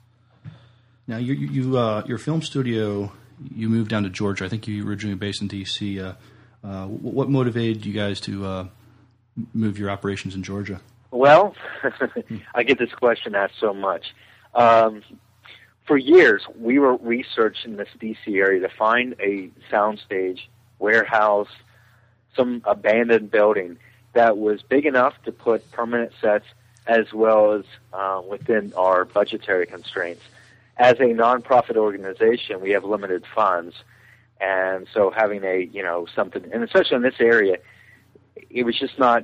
Now, you, you, you uh, your film studio, you moved down to Georgia. I think you were originally based in D.C. Uh, uh, what motivated you guys to uh, move your operations in Georgia? Well, I get this question asked so much. Um, for years, we were researching this DC area to find a soundstage, warehouse, some abandoned building that was big enough to put permanent sets as well as uh, within our budgetary constraints. As a nonprofit organization, we have limited funds, and so having a you know something, and especially in this area, it was just not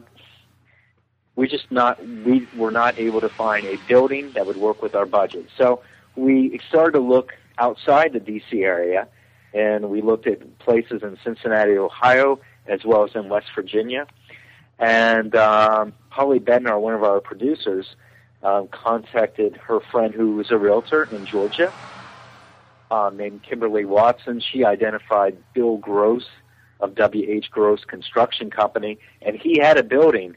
we just not we were not able to find a building that would work with our budget. So we started to look outside the DC area, and we looked at places in Cincinnati, Ohio, as well as in West Virginia. And um, Holly Bednar, one of our producers, um, contacted her friend who was a realtor in Georgia, um, named Kimberly Watson. She identified Bill Gross of W.H. Gross Construction Company, and he had a building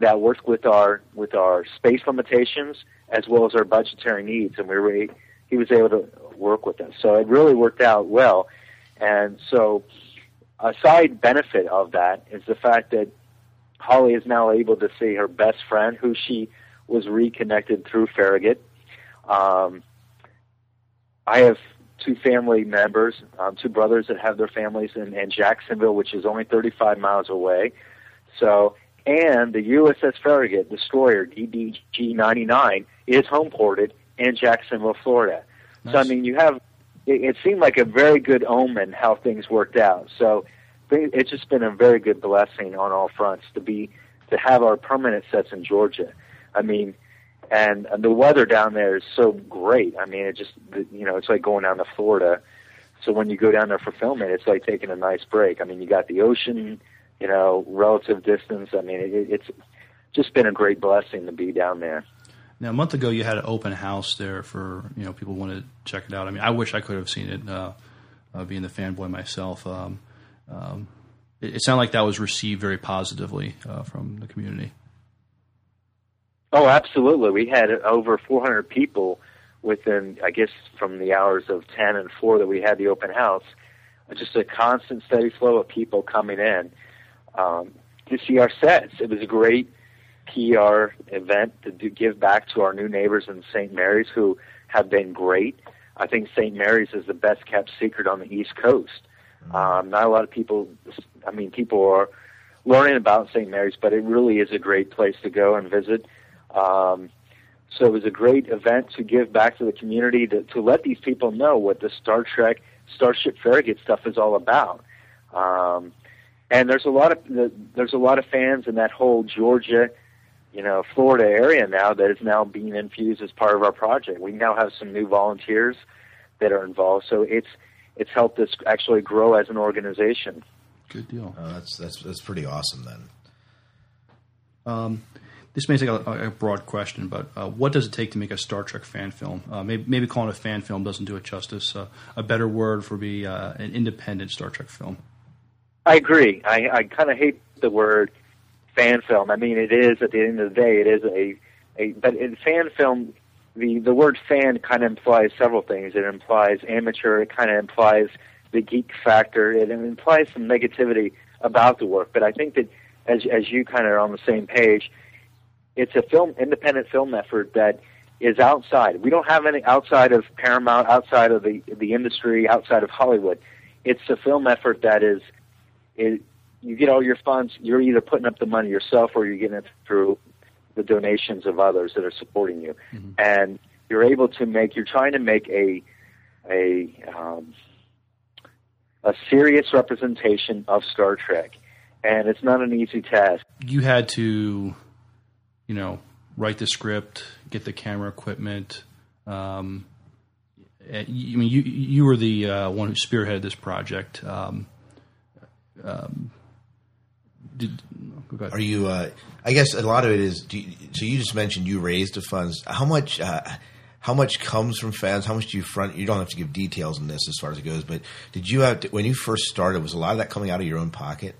that worked with our with our space limitations as well as our budgetary needs, and we were he was able to work with us. So it really worked out well. And so, a side benefit of that is the fact that Holly is now able to see her best friend, who she was reconnected through Farragut. Um, I have two family members, um, two brothers that have their families in, in Jacksonville, which is only 35 miles away. So, and the USS Farragut destroyer DDG 99 is home ported in Jacksonville, Florida. So, I mean, you have it, it seemed like a very good omen how things worked out. So, it's just been a very good blessing on all fronts to be to have our permanent sets in Georgia. I mean, and, and the weather down there is so great. I mean, it just you know it's like going down to Florida. So when you go down there for filming, it's like taking a nice break. I mean, you got the ocean, you know, relative distance. I mean, it, it's just been a great blessing to be down there. Now, a month ago, you had an open house there for you know people want to check it out. I mean, I wish I could have seen it, uh, uh, being the fanboy myself. Um, um, it, it sounded like that was received very positively uh, from the community. Oh, absolutely. We had over 400 people within, I guess, from the hours of 10 and 4 that we had the open house. Just a constant, steady flow of people coming in um, to see our sets. It was a great PR event to do, give back to our new neighbors in St. Mary's who have been great. I think St. Mary's is the best kept secret on the East Coast. Um, not a lot of people, I mean, people are learning about St. Mary's, but it really is a great place to go and visit. Um, so it was a great event to give back to the community to, to let these people know what the Star Trek Starship Farragut stuff is all about. Um, and there's a lot of the, there's a lot of fans in that whole Georgia, you know, Florida area now that is now being infused as part of our project. We now have some new volunteers that are involved, so it's it's helped us actually grow as an organization. Good deal. Oh, that's that's that's pretty awesome then. Um, this may take a, a broad question, but uh, what does it take to make a Star Trek fan film? Uh, maybe, maybe calling it a fan film doesn't do it justice. Uh, a better word for be uh, an independent Star Trek film. I agree. I, I kind of hate the word fan film. I mean, it is at the end of the day, it is a, a but in fan film, the the word fan kind of implies several things. It implies amateur. It kind of implies the geek factor. It implies some negativity about the work. But I think that as as you kind of are on the same page, it's a film independent film effort that is outside. We don't have any outside of Paramount, outside of the the industry, outside of Hollywood. It's a film effort that is it, you get all your funds. You're either putting up the money yourself or you're getting it through the donations of others that are supporting you, and you're able to make. You're trying to make a a um, a serious representation of Star Trek, and it's not an easy task. You had to, you know, write the script, get the camera equipment. Um, I mean, you you were the uh, one who spearheaded this project. Um, um, did, go ahead. Are you? Uh, I guess a lot of it is. Do you, so you just mentioned you raised the funds. How much? Uh, how much comes from fans? How much do you front? You don't have to give details on this as far as it goes, but did you have to, when you first started? Was a lot of that coming out of your own pocket?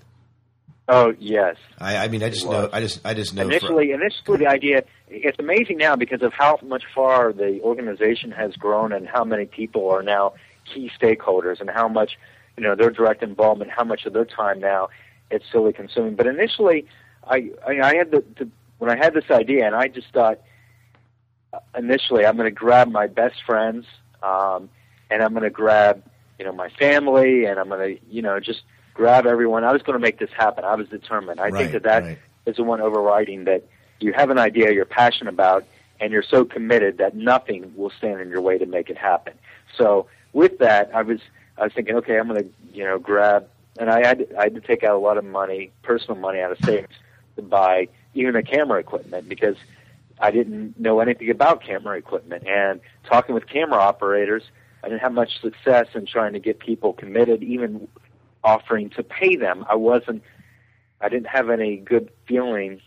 Oh yes. I, I mean, I just know. I just, I just know. Initially, for- initially, initially the idea it's amazing now because of how much far the organization has grown and how many people are now key stakeholders and how much you know their direct involvement, how much of their time now it's solely consuming. But initially, I I, I had the, the when I had this idea and I just thought uh, initially I'm going to grab my best friends um, and I'm going to grab you know my family and I'm going to you know just grab everyone. I was going to make this happen. I was determined. I Right, think that that right. is the one overriding that you have an idea you're passionate about and you're so committed that nothing will stand in your way to make it happen. So with that, I was I was thinking, okay, I'm going to you know grab, and I had I had to take out a lot of money, personal money out of savings to buy even the camera equipment because I didn't know anything about camera equipment. And talking with camera operators, I didn't have much success in trying to get people committed, even offering to pay them. I wasn't I didn't have any good feeling,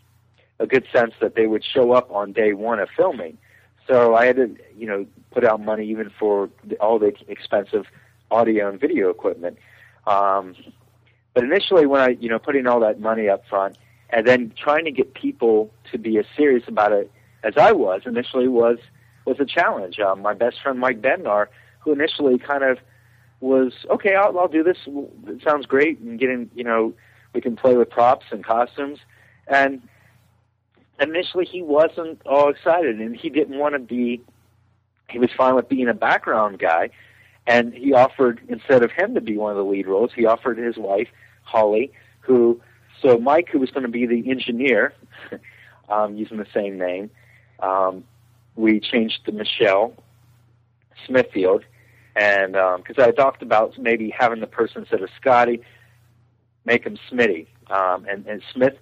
a good sense that they would show up on day one of filming. So I had to, you know, put out money even for all the expensive audio and video equipment. Um, but initially, when I, you know, putting all that money up front, and then trying to get people to be as serious about it as I was initially was was a challenge. Um, my best friend Mike Bednar, who initially kind of was okay, I'll, I'll do this. It sounds great, and getting, you know, we can play with props and costumes, and initially he wasn't all excited, and he didn't want to be. He was fine with being a background guy, and he offered instead of him to be one of the lead roles, he offered his wife Holly, who. So Mike, who was going to be the engineer, um, using the same name, um, we changed to Michelle Smithfield, and because I talked about maybe having the person instead of Scotty, make him Smitty, um, and, and Smith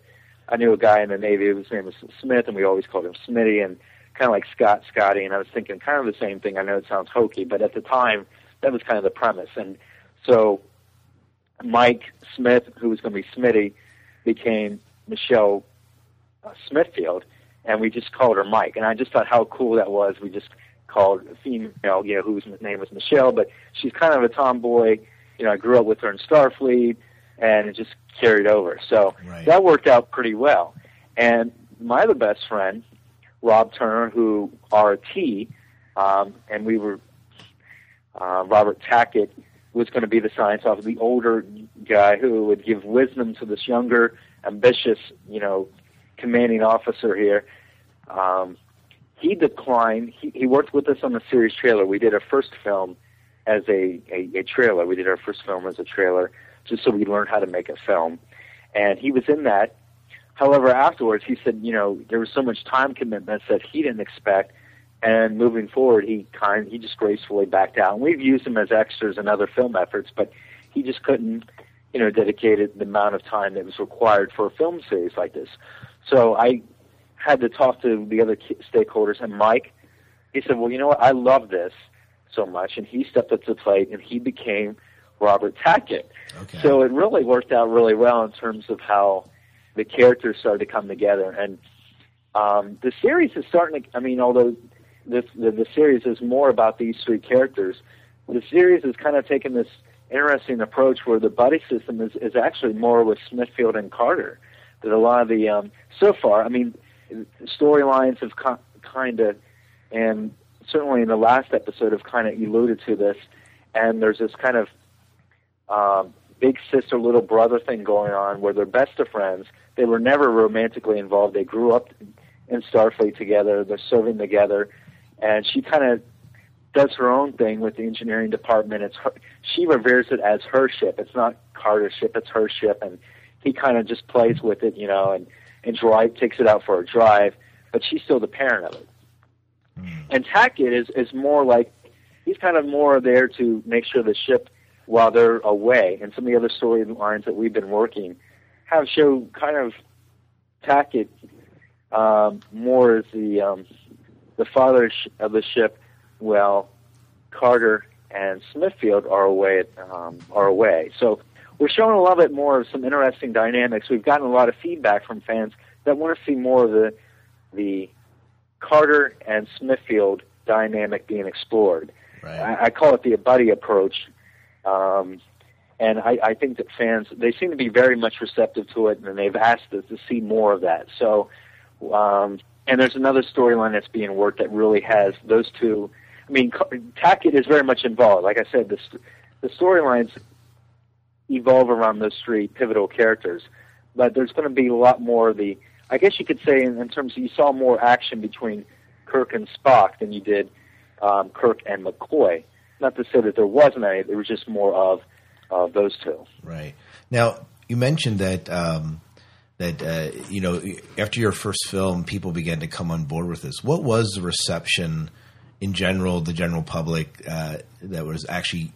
I knew a guy in the Navy whose name was Smith, and we always called him Smitty, and kind of like Scott, Scotty. And I was thinking kind of the same thing. I know it sounds hokey, but at the time, that was kind of the premise. And so Mike Smith, who was going to be Smitty, became Michelle uh, Smithfield, and we just called her Mike. And I just thought how cool that was. We just called a female, you know, whose name was Michelle, but she's kind of a tomboy. You know, I grew up with her in Starfleet, and it just carried over. So Right. that worked out pretty well. And my other best friend, Rob Turner, who RT, um, and we were uh, Robert Tackett was going to be the science officer, the older guy who would give wisdom to this younger, ambitious, you know, commanding officer here. Um, he declined. He, he worked with us on the series trailer. We did our first film as a, a, a trailer. We did our first film as a trailer just so we learned how to make a film. And he was in that. However, afterwards, he said, you know, there was so much time commitments that he didn't expect. And moving forward, he kind he just gracefully backed out. And we've used him as extras in other film efforts, but he just couldn't, you know, dedicate the amount of time that was required for a film series like this. So I had to talk to the other stakeholders, and Mike, he said, "Well, you know what? I love this so much," and he stepped up to the plate, and he became Robert Tackett. Okay. So it really worked out really well in terms of how the characters started to come together, and um, the series is starting to. I mean, although this the, the series is more about these three characters, the series has kind of taken this interesting approach where the buddy system is, is actually more with Smithfield and Carter. That a lot of the um, so far, I mean, storylines have co- kind of, and certainly in the last episode have kind of alluded to this, and there's this kind of um, big sister little brother thing going on where they're best of friends. They were never romantically involved. They grew up in Starfleet together. They're serving together, and she kind of does her own thing with the engineering department. It's her, she reveres it as her ship. It's not Carter's ship. It's her ship, and he kind of just plays with it, you know, and and drive takes it out for a drive. But she's still the parent of it. And Tackett is is more like he's kind of more there to make sure the ship while they're away. And some of the other storylines that we've been working have show kind of Tackett um, more as the um, the father of the ship. Well, Carter and Smithfield are away. At, um, are away. So we're showing a little bit more of some interesting dynamics. We've gotten a lot of feedback from fans that want to see more of the the Carter and Smithfield dynamic being explored. Right. I, I call it the buddy approach. Um, and I, I think that fans they seem to be very much receptive to it, and they've asked us to see more of that. So, um, and there's another storyline that's being worked that really has those two. I mean, Tackett is very much involved. Like I said, the the storylines evolve around those three pivotal characters, but there's going to be a lot more of the. I guess you could say, in, in terms of you saw more action between Kirk and Spock than you did um, Kirk and McCoy. Not to say that there wasn't any; there was just more of of those two. Right. Now, you mentioned that um, that uh, you know after your first film, people began to come on board with this. What was the reception in general, the general public uh, that was actually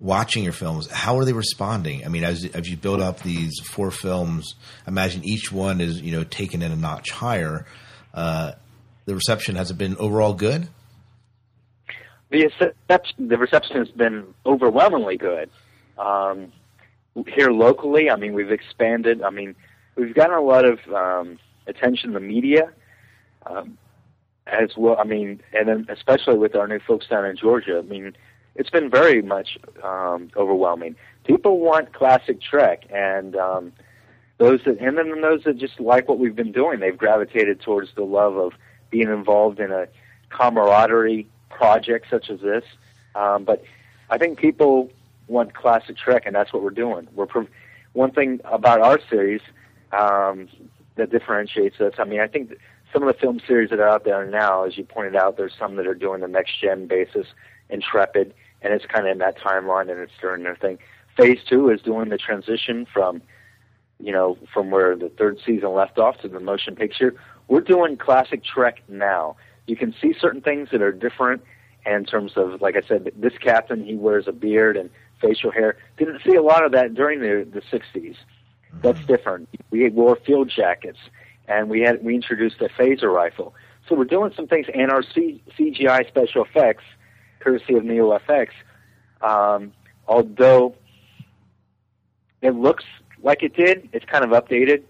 watching your films? How are they responding? I mean, as as you build up these four films, imagine each one is you know taken in a notch higher. Uh, the reception has it been overall good? The reception, the reception has been overwhelmingly good. Um, here locally, I mean, we've expanded. I mean, we've gotten a lot of um, attention in the media, um, as well. I mean, and then especially with our new folks down in Georgia. I mean, it's been very much um, overwhelming. People want classic Trek, and um, those that, and then those that just like what we've been doing, they've gravitated towards the love of being involved in a camaraderie project such as this. Um, but I think people want classic Trek, and that's what we're doing. We're prov- one thing about our series um, that differentiates us. I mean, I think some of the film series that are out there now, as you pointed out, there's some that are doing the next gen basis, Intrepid, and it's kind of in that timeline, and it's during their thing. Phase two is doing the transition from, you know, from where the third season left off to the motion picture. We're doing classic Trek now. You can see certain things that are different in terms of, like I said, this captain he wears a beard and facial hair. Didn't see a lot of that during the the '60s, That's different. We wore field jackets, and we had we introduced a phaser rifle. So we're doing some things, and our C- CGI special effects, courtesy of NeoFX, um, although it looks like it did, it's kind of updated.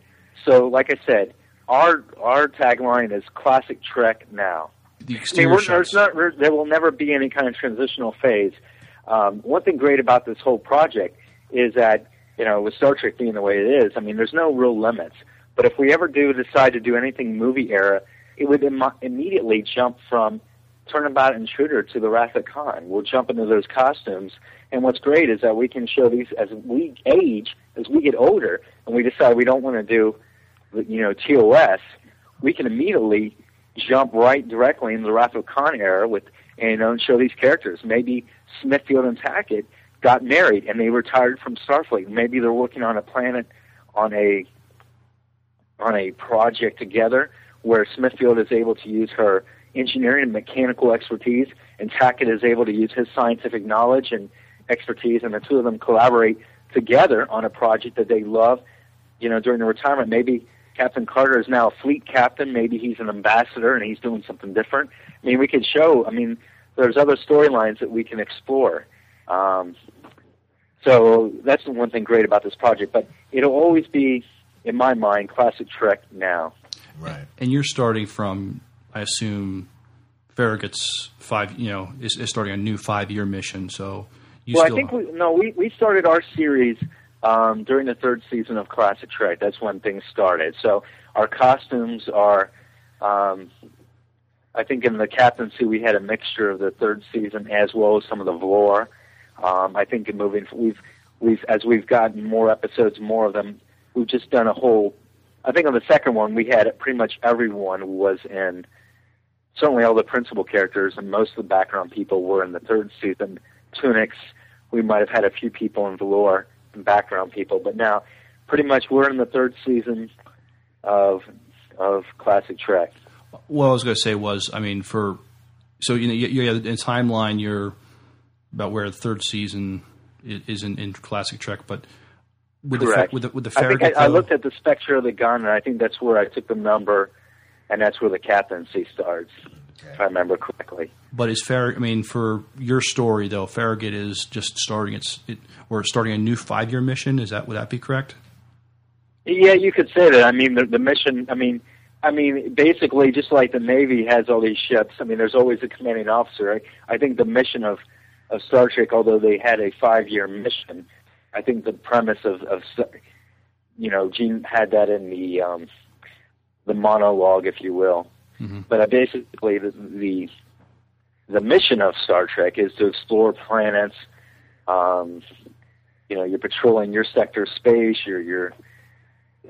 So, like I said, our our tagline is classic Trek now. The I mean, we're, shots. there's not, there will never be any kind of transitional phase. Um, one thing great about this whole project is that, you know, with Star Trek being the way it is, I mean, there's no real limits. But if we ever do decide to do anything movie era, it would Im- immediately jump from Turnabout Intruder to the Wrath of Khan. We'll jump into those costumes. And what's great is that we can show these as we age, as we get older, and we decide we don't want to do, you know, TOS, we can immediately jump right directly into the Wrath of Khan era with, and, you know, and show these characters. Maybe Smithfield and Tackett got married and they retired from Starfleet. Maybe they're working on a planet on a on a project together where Smithfield is able to use her engineering and mechanical expertise, and Tackett is able to use his scientific knowledge and expertise, and the two of them collaborate together on a project that they love. You know, during the retirement, maybe Captain Carter is now a fleet captain. Maybe he's an ambassador and he's doing something different. I mean, we could show. I mean, there's other storylines that we can explore. Um, so that's the one thing great about this project. But it'll always be, in my mind, classic Trek now. Right. And you're starting from, I assume, Farragut's five. You know, is, is starting a new five-year mission. So you well, still I think we no, we we started our series um, during the third season of Classic Trek. That's when things started. So our costumes are, um, I think, in the captaincy we had a mixture of the third season as well as some of the lore. Um, I think in moving, we've we've as we've gotten more episodes, more of them, we've just done a whole. I think on the second one we had pretty much everyone was in. Certainly, all the principal characters and most of the background people were in the third season. Tunics, we might have had a few people in velour and background people, but now, pretty much, we're in the third season of of classic Trek. What I was going to say was, I mean, for so you know, you, you have in timeline, you're about where the third season is in, in classic Trek, but with Correct. the with the, with the I think I, I looked at the Spectre of the Gun, and I think that's where I took the number, and that's where the captaincy starts, if I remember correctly. But is Farragut? I mean, for your story though, Farragut is just starting its it, or starting a new five year mission. Is that would that be correct? Yeah, you could say that. I mean, the, the mission. I mean, I mean, basically, just like the Navy has all these ships. I mean, there's always a commanding officer. I, I think the mission of of Star Trek, although they had a five year mission, I think the premise of of you know, Gene had that in the um, the monologue, if you will. But uh, basically, the, the the mission of Star Trek is to explore planets. Um, you know, you're patrolling your sector space. You're you're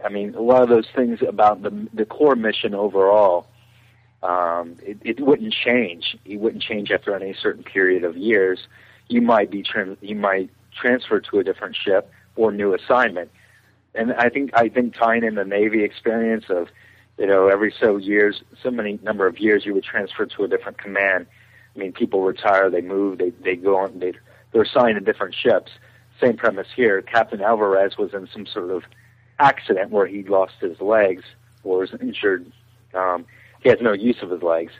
I mean, a lot of those things about the the core mission overall, um, it, it wouldn't change. It wouldn't change after any certain period of years. You might be tran- you might transfer to a different ship or new assignment. And I think I think tying in the Navy experience of, you know, every so years, so many number of years, you would transfer to a different command. I mean, people retire, they move, they they go on, they they're assigned to different ships. Same premise here. Captain Alvarez was in some sort of accident where he lost his legs or was injured. Um, he has no use of his legs.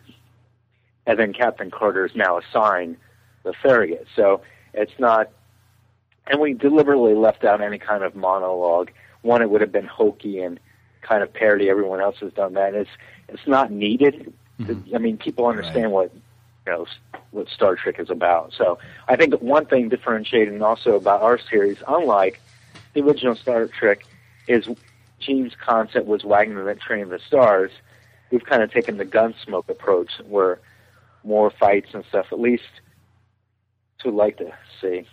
And then Captain Carter is now assigned the Farragut. So it's not, and we deliberately left out any kind of monologue. One, it would have been hokey and kind of parody. Everyone else has done that. It's it's not needed. Mm-hmm. I mean, people understand what you know what Star Trek is about. So I think one thing differentiating also about our series, unlike the original Star Trek, is Gene's concept was Wagon Train to the stars. We've kind of taken the Gunsmoke approach, where more fights and stuff. At least to like to see.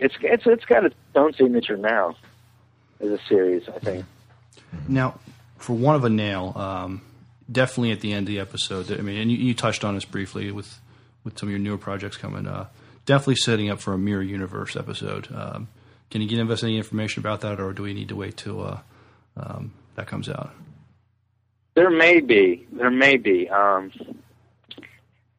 It's it's it's got its own signature now as a series. I think. Now, for want of a nail, um, definitely at the end of the episode. I mean, and you, you touched on this briefly with with some of your newer projects coming. Uh, definitely setting up for a mirror universe episode. Um, can you give us any information about that, or do we need to wait till uh, um, that comes out? There may be, there may be, um,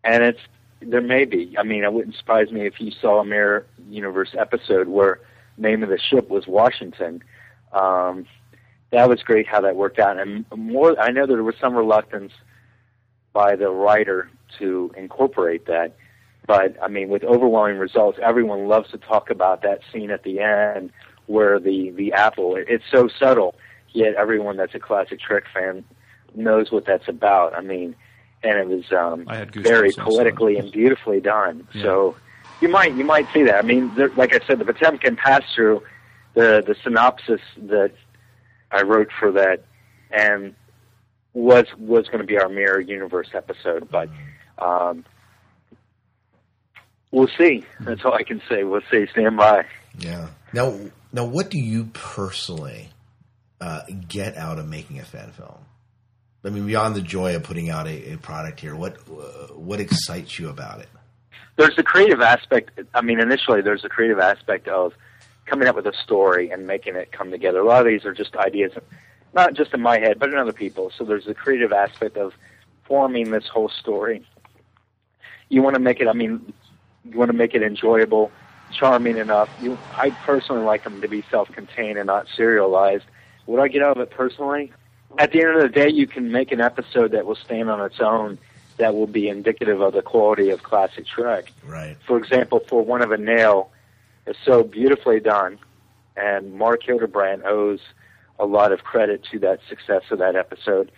and it's there may be. I mean, it wouldn't surprise me if you saw a Mirror Universe episode where name of the ship was Washington. Um, that was great how that worked out. And more, I know there was some reluctance by the writer to incorporate that, but I mean, with overwhelming results, everyone loves to talk about that scene at the end where the the apple. It's so subtle, yet everyone that's a classic Trek fan knows what that's about. I mean, and it was um, I had goosebumps very when I saw it. poetically and beautifully done. Yeah. So you might you might see that. I mean, there, like I said, the Potemkin pass through the the synopsis that I wrote for that and was was going to be our mirror universe episode, but um, we'll see. That's all I can say. We'll see. Stand by. Yeah. Now, now, what do you personally uh, get out of making a fan film? I mean, beyond the joy of putting out a, a product here, what uh, what excites you about it? there's the creative aspect. I mean, initially there's the creative aspect of coming up with a story and making it come together. A lot of these are just ideas, not just in my head, but in other people. So there's the creative aspect of forming this whole story. You want to make it. I mean, you want to make it enjoyable, charming enough. You, I personally like them to be self-contained and not serialized. What I get out of it personally, at the end of the day, you can make an episode that will stand on its own that will be indicative of the quality of classic Trek. Right. For example, for Want of a Nail is so beautifully done, and Mark Hildebrand owes a lot of credit to that success of that episode.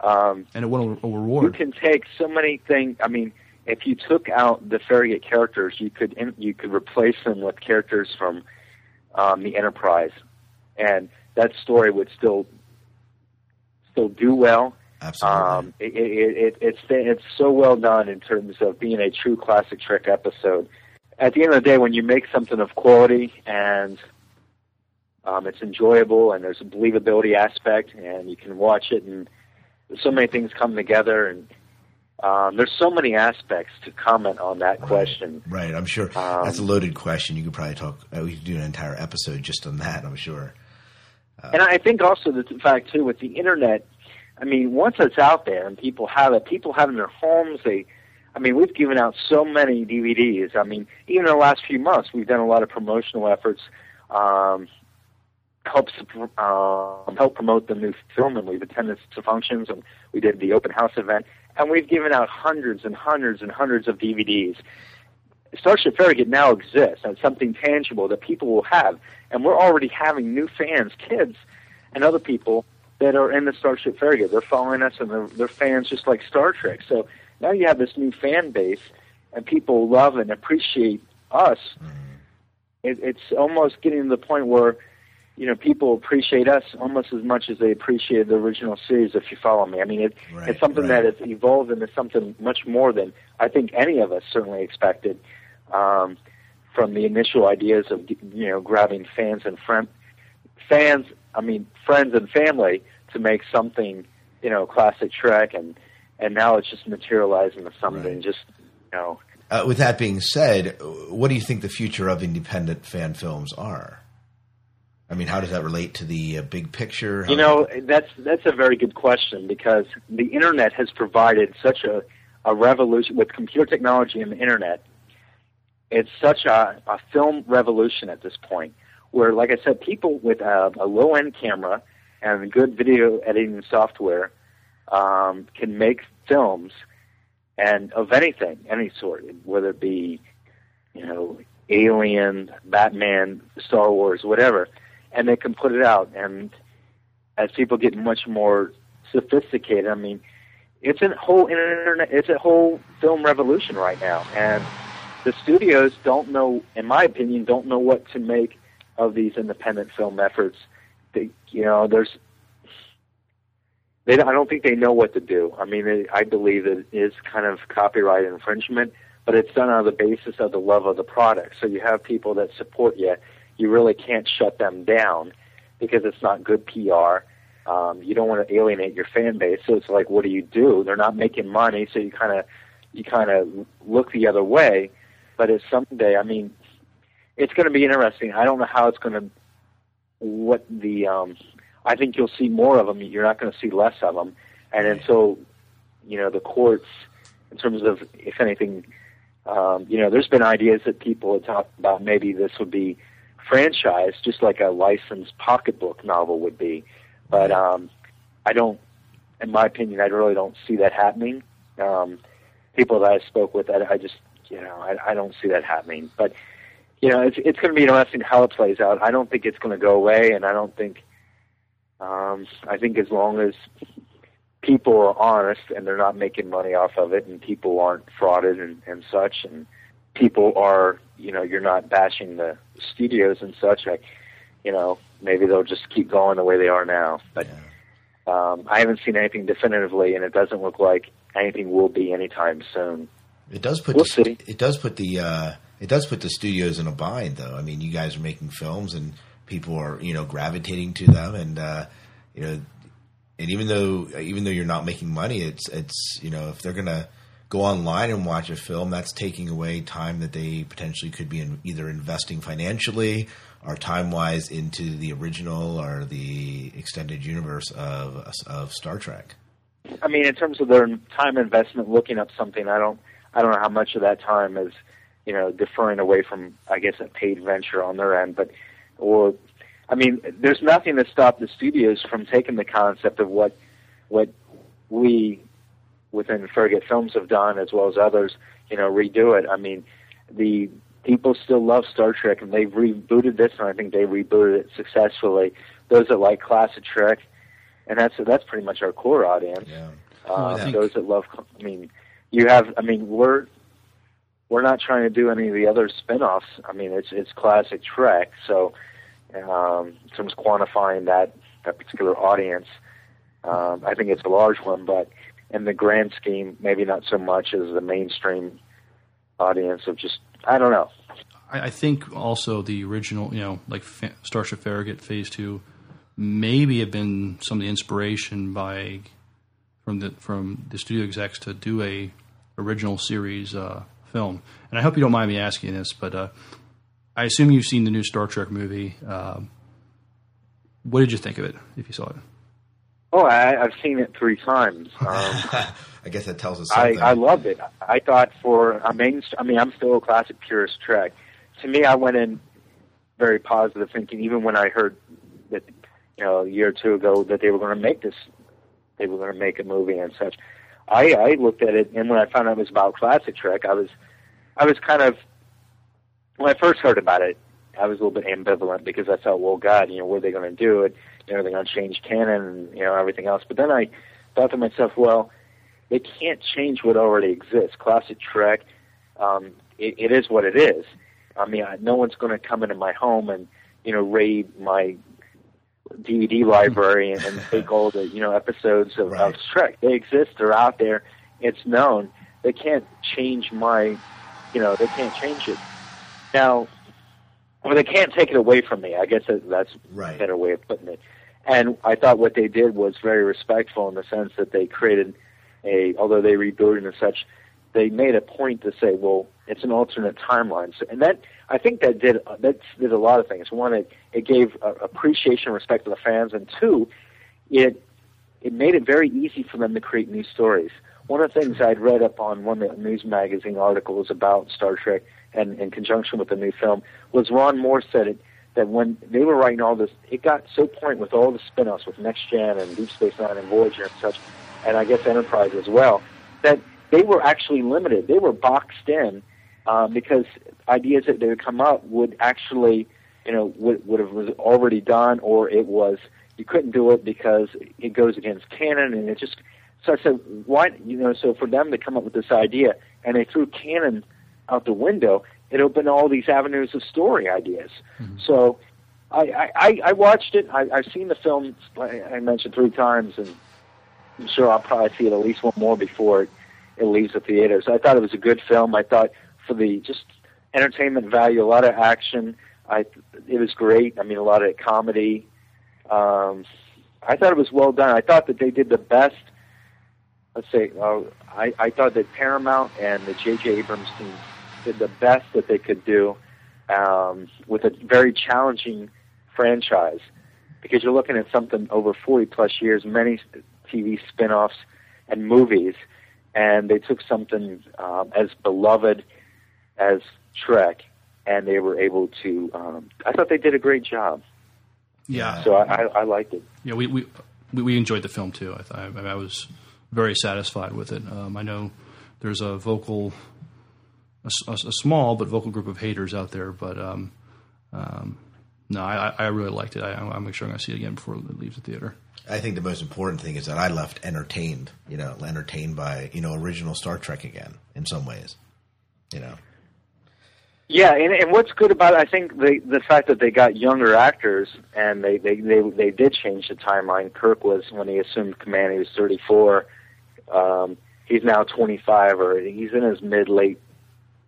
Um, and it won a, a you can take so many things. I mean, if you took out the Farragut characters, you could in, you could replace them with characters from um, the Enterprise, and that story would still still do well. Absolutely. Um, it, it, it, it's it's so well done in terms of being a true classic Trek episode. At the end of the day, when you make something of quality and um, it's enjoyable and there's a believability aspect and you can watch it and so many things come together and um, there's so many aspects to comment on that question. Right. I'm sure Um, that's a loaded question. You could probably talk. Uh, we could do an entire episode just on that. I'm sure. And I think also the fact too with the internet, I mean, once it's out there and people have it, people have it in their homes. They, I mean, we've given out so many DVDs. I mean, even in the last few months, we've done a lot of promotional efforts, um, helps um, help promote the new film, and we've attended to functions, and we did the open house event, and we've given out hundreds and hundreds and hundreds of DVDs. Starship Farragut now exists and something tangible that people will have. And we're already having new fans, kids, and other people that are in the Starship Farragut. They're following us and they're, they're fans just like Star Trek. So now you have this new fan base and people love and appreciate us. Mm-hmm. It, it's almost getting to the point where, you know, people appreciate us almost as much as they appreciated the original series, if you follow me. I mean, it, Right, it's something right. that has evolved into something much more than I think any of us certainly expected um, from the initial ideas of you know grabbing fans and friend fans, I mean friends and family to make something you know classic Trek, and and now it's just materialized into something Right. just you know. Uh, with that being said, what do you think the future of independent fan films are? I mean, how does that relate to the uh, big picture? You know, that's that's a very good question because the internet has provided such a, a revolution with computer technology and the internet. It's such a, a film revolution at this point, where, like I said, people with a, a low end camera and good video editing software um, can make films and of anything, any sort, whether it be, you know, Alien, Batman, Star Wars, whatever, and they can put it out. And as people get much more sophisticated, I mean, it's a whole internet, it's a whole film revolution right now, and the studios don't know, in my opinion, don't know what to make of these independent film efforts. They, you know, there's they I don't think they know what to do. I mean, it, I believe it is kind of copyright infringement, but it's done on the basis of the love of the product. So you have people that support you. You really can't shut them down because it's not good PR. Um, you don't want to alienate your fan base. So it's like, what do you do? They're not making money, so you kind of you kind of look the other way. But it's someday. I mean, it's going to be interesting. I don't know how it's going to what the um, I think you'll see more of them. You're not going to see less of them. And so you know the courts, in terms of if anything, um, you know, there's been ideas that people have talked about. Maybe this would be franchised, just like a licensed pocketbook novel would be. But um, I don't, in my opinion, I really don't see that happening. Um, people that I spoke with, I, I just, you know, I, I don't see that happening. But you know, it's it's going to be interesting how it plays out. I don't think it's going to go away, and I don't think. Um, I think as long as people are honest and they're not making money off of it, and people aren't frauded and, and such, and people are, you know, you're not bashing the studios and such. Like, you know, maybe they'll just keep going the way they are now. But um, I haven't seen anything definitively, and it doesn't look like anything will be anytime soon. It does put We'll the, it does put the uh, it does put the studios in a bind though. I mean, you guys are making films and people are you know gravitating to them, and uh, you know, and even though even though you're not making money, it's it's you know if they're gonna go online and watch a film, that's taking away time that they potentially could be in, either investing financially or time wise into the original or the extended universe of of Star Trek. I mean, in terms of their time investment looking up something, I don't, I don't know how much of that time is, you know, deferring away from, I guess, a paid venture on their end. But, or, I mean, there's nothing to stop the studios from taking the concept of what, what we within Farragut Films have done, as well as others, you know, redo it. I mean, the people still love Star Trek, and they've rebooted this, and I think they rebooted it successfully. Those that like classic Trek, and that's that's pretty much our core audience. Yeah. Uh, those that love, I mean, you have, I mean, we're we're not trying to do any of the other spin-offs. I mean, it's it's classic Trek, so um, in terms of quantifying that that particular audience, um, I think it's a large one, but in the grand scheme, maybe not so much as the mainstream audience of just I don't know. I, I think also the original, you know, like Starship Farragut Phase Two, maybe have been some of the inspiration by from the from the studio execs to do a original series uh, film. And I hope you don't mind me asking this, but uh, I assume you've seen the new Star Trek movie. Um, what did you think of it? If you saw it, Oh, I, I've seen it three times. Um, I guess that tells us I, something. I loved it. I thought for a main, I mean, I'm still a classic purist Trek. To me, I went in very positive thinking, even when I heard that, you know, a year or two ago that they were going to make this, they were going to make a movie and such. I, I looked at it, and when I found out it was about classic Trek, I was, I was kind of, when I first heard about it, I was a little bit ambivalent because I thought, well, God, you know, what are they going to do? It, you know, are they going to change canon and you know everything else? But then I thought to myself, well, they can't change what already exists. Classic Trek, um, it, it is what it is. I mean, I, no one's going to come into my home and you know raid my DVD library and, and take all the you know episodes of, of Trek. They exist. They're out there. It's known. They can't change my, you know, they can't change it. Now, well, they can't take it away from me. I guess that, that's Right. a better way of putting it. And I thought what they did was very respectful in the sense that they created a, although they rebooted and such, they made a point to say, well, it's an alternate timeline. So, and that I think that did that did a lot of things. One, it it gave uh, appreciation, and respect to the fans, and two, it it made it very easy for them to create new stories. One of the things I'd read up on one of the news magazine articles about Star Trek and in conjunction with the new film was Ron Moore said it that when they were writing all this, it got so point with all the spin-offs with Next Gen and Deep Space Nine and Voyager and such, and I guess Enterprise as well, that they were actually limited. They were boxed in uh, because ideas that they would come up would actually, you know, would, would have was already done, or it was you couldn't do it because it goes against canon, and it just. So I said, why, you know, so for them to come up with this idea, and they threw canon out the window, it opened all these avenues of story ideas. So I, I, I watched it. I, I've seen the film, I mentioned three times, and I'm sure I'll probably see it at least one more before it, it leaves the theaters. I thought it was a good film. I thought for the just entertainment value, a lot of action. I it was great. I mean, a lot of comedy. Um, I thought it was well done. I thought that they did the best. Let's say, uh, I, I thought that Paramount and the J.J. Abrams team did the best that they could do um, with a very challenging franchise because you're looking at something over 40 plus years, many TV spin-offs and movies, and they took something um, as beloved as Trek, and they were able to. Um, I thought they did a great job. Yeah. So I, I, I liked it. Yeah, we, we we enjoyed the film too. I, th- I, I was very satisfied with it. Um, I know there's a vocal, a small but vocal group of haters out there, but um, um, no, I, I really liked it. I, I'll sure I'm going to see it again before it leaves the theater. I think the most important thing is that I left entertained, you know, entertained by, you know, original Star Trek again in some ways. You know. Yeah, and, and what's good about it, I think the the fact that they got younger actors and they they they, they did change the timeline. Kirk was when he assumed command, he was 34. Um, he's now 25, or he's in his mid late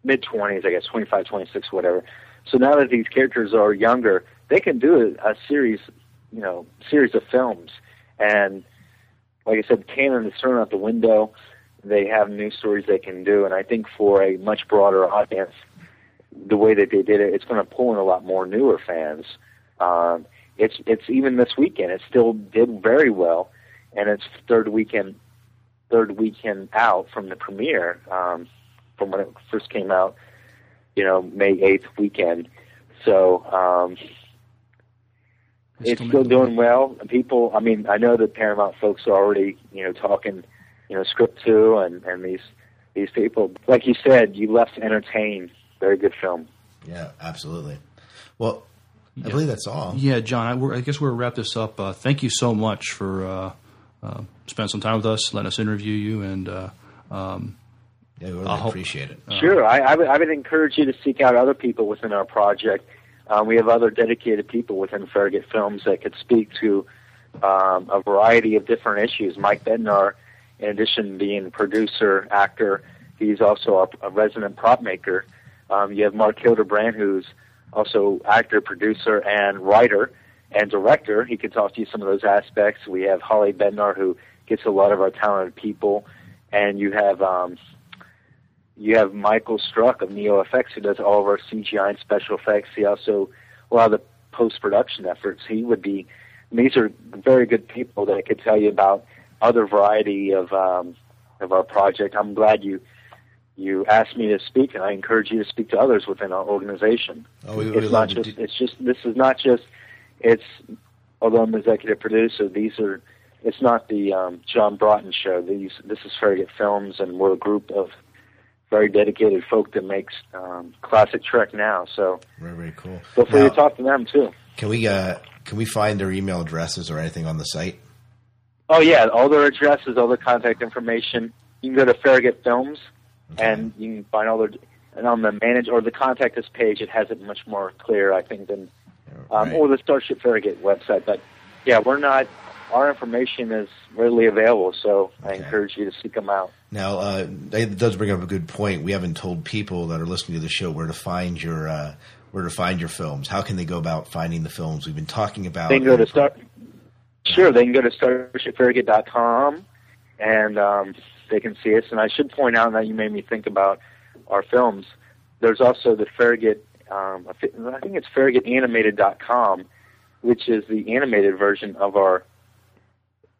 mid 20s, I guess, 25, 26, whatever. So now that these characters are younger, they can do a, a series, you know, series of films. And like I said, canon is thrown out the window. They have new stories they can do, and I think for a much broader audience, the way that they did it, it's going to pull in a lot more newer fans. Um, it's it's even this weekend, it still did very well, and it's third weekend, third weekend out from the premiere, um, from when it first came out, you know, May eighth weekend. So um, it's still doing well. People, I mean, I know that Paramount folks are already, you know, talking, you know, script two and and these these people. Like you said, you left entertained. Very good film. Yeah, absolutely. Well, I believe that's all. Yeah, John, I, we're, I guess we'll wrap this up. Uh, thank you so much for uh, uh, spending some time with us, letting us interview you, and uh, um, yeah, we really I'll hope- appreciate it. Sure, I, I, would, I would encourage you to seek out other people within our project. Um, we have other dedicated people within Farragut Films that could speak to um, a variety of different issues. Mike Bednar, in addition to being producer, actor, he's also a, resident prop maker. Um, you have Mark Hildebrand, who's also actor, producer, and writer and director. He could talk to you some of those aspects. We have Holly Bednar, who gets a lot of our talented people, and you have um, you have Michael Struck of NeoFX, who does all of our CGI and special effects. He also a lot of the post production efforts. He would be. These are very good people that I could tell you about other variety of um, of our project. I'm glad you you asked me to speak, and I encourage you to speak to others within our organization. Oh, we- we it's love not just. It's just. This is not just. It's. Although I'm executive producer, these are. It's not the um, John Broughton show. These. This is Farragut Films, and we're a group of very dedicated folk that makes um, classic Trek now. So Very, very cool. feel free Now, to talk to them too. Can we uh, can we find their email addresses or anything on the site? Oh yeah, all their addresses, all their contact information. You can go to Farragut Films, and you can find all their. And on the manage or the contact us page, it has it much more clear, I think, than um, or the Starship Farragut website. But yeah, we're not. Our information is readily available, so I encourage you to seek them out. Now, uh, that does bring up a good point. We haven't told people that are listening to the show where to find your uh, where to find your films. How can they go about finding the films we've been talking about? They can go to start. Sure, they can go to starshipfarragut.com and um, they can see us. And I should point out that you made me think about our films. There's also the Farragut. Um, I think it's farragutanimated.com, which is the animated version of our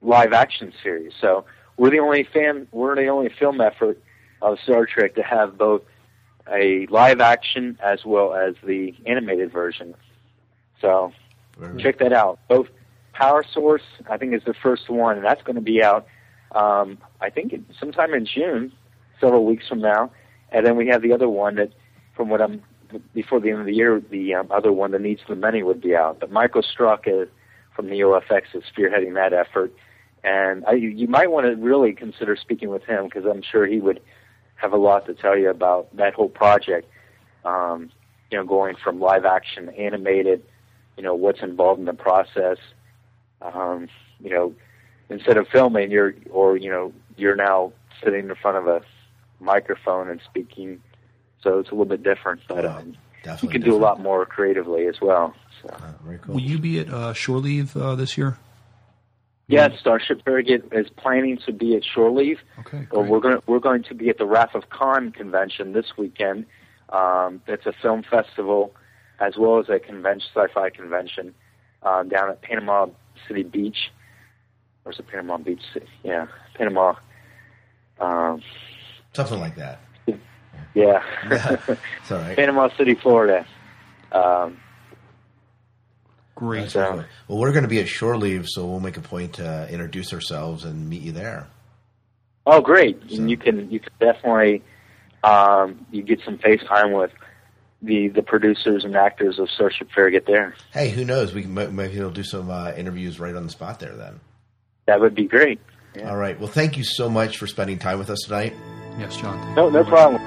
live action series. So we're the only fan. We're the only film effort of Star Trek to have both a live action as well as the animated version. So check that out. Both Power Source, I think, is the first one, and that's going to be out. Um, I think sometime in June, several weeks from now, and then we have the other one that, from what I'm before the end of the year, the um, other one, the Needs the Many, would be out. But Michael Struck is, from NeoFX is spearheading that effort, and I, you might want to really consider speaking with him because I'm sure he would have a lot to tell you about that whole project. Um, you know, going from live action animated, you know, what's involved in the process. Um, you know, instead of filming, you're or you know, you're now sitting in front of a microphone and speaking. So it's a little bit different, but um, you can do a lot more creatively as well. So. very will you be at uh, Shore Leave uh, this year? Yeah, Starship Farragut is planning to be at Shore Leave. Okay, Or we're going to, we're going to be at the Wrath of Khan convention this weekend. Um, it's a film festival as well as a convention, sci-fi convention uh, down at Panama City Beach. Where's the Panama Beach City? Yeah, Panama. Um, Something like that. yeah. All right. Panama City, Florida. Um, Great. So, Well, we're going to be at Shore Leave, so we'll make a point to introduce ourselves and meet you there. oh, great! And you can you can definitely um, you get some face time with the the producers and actors of Starship Farragut there. Hey, who knows? We can, maybe we'll do some uh, interviews right on the spot there then. That would be great. All right. Well, thank you so much for spending time with us tonight. Yes, John. No, no problem.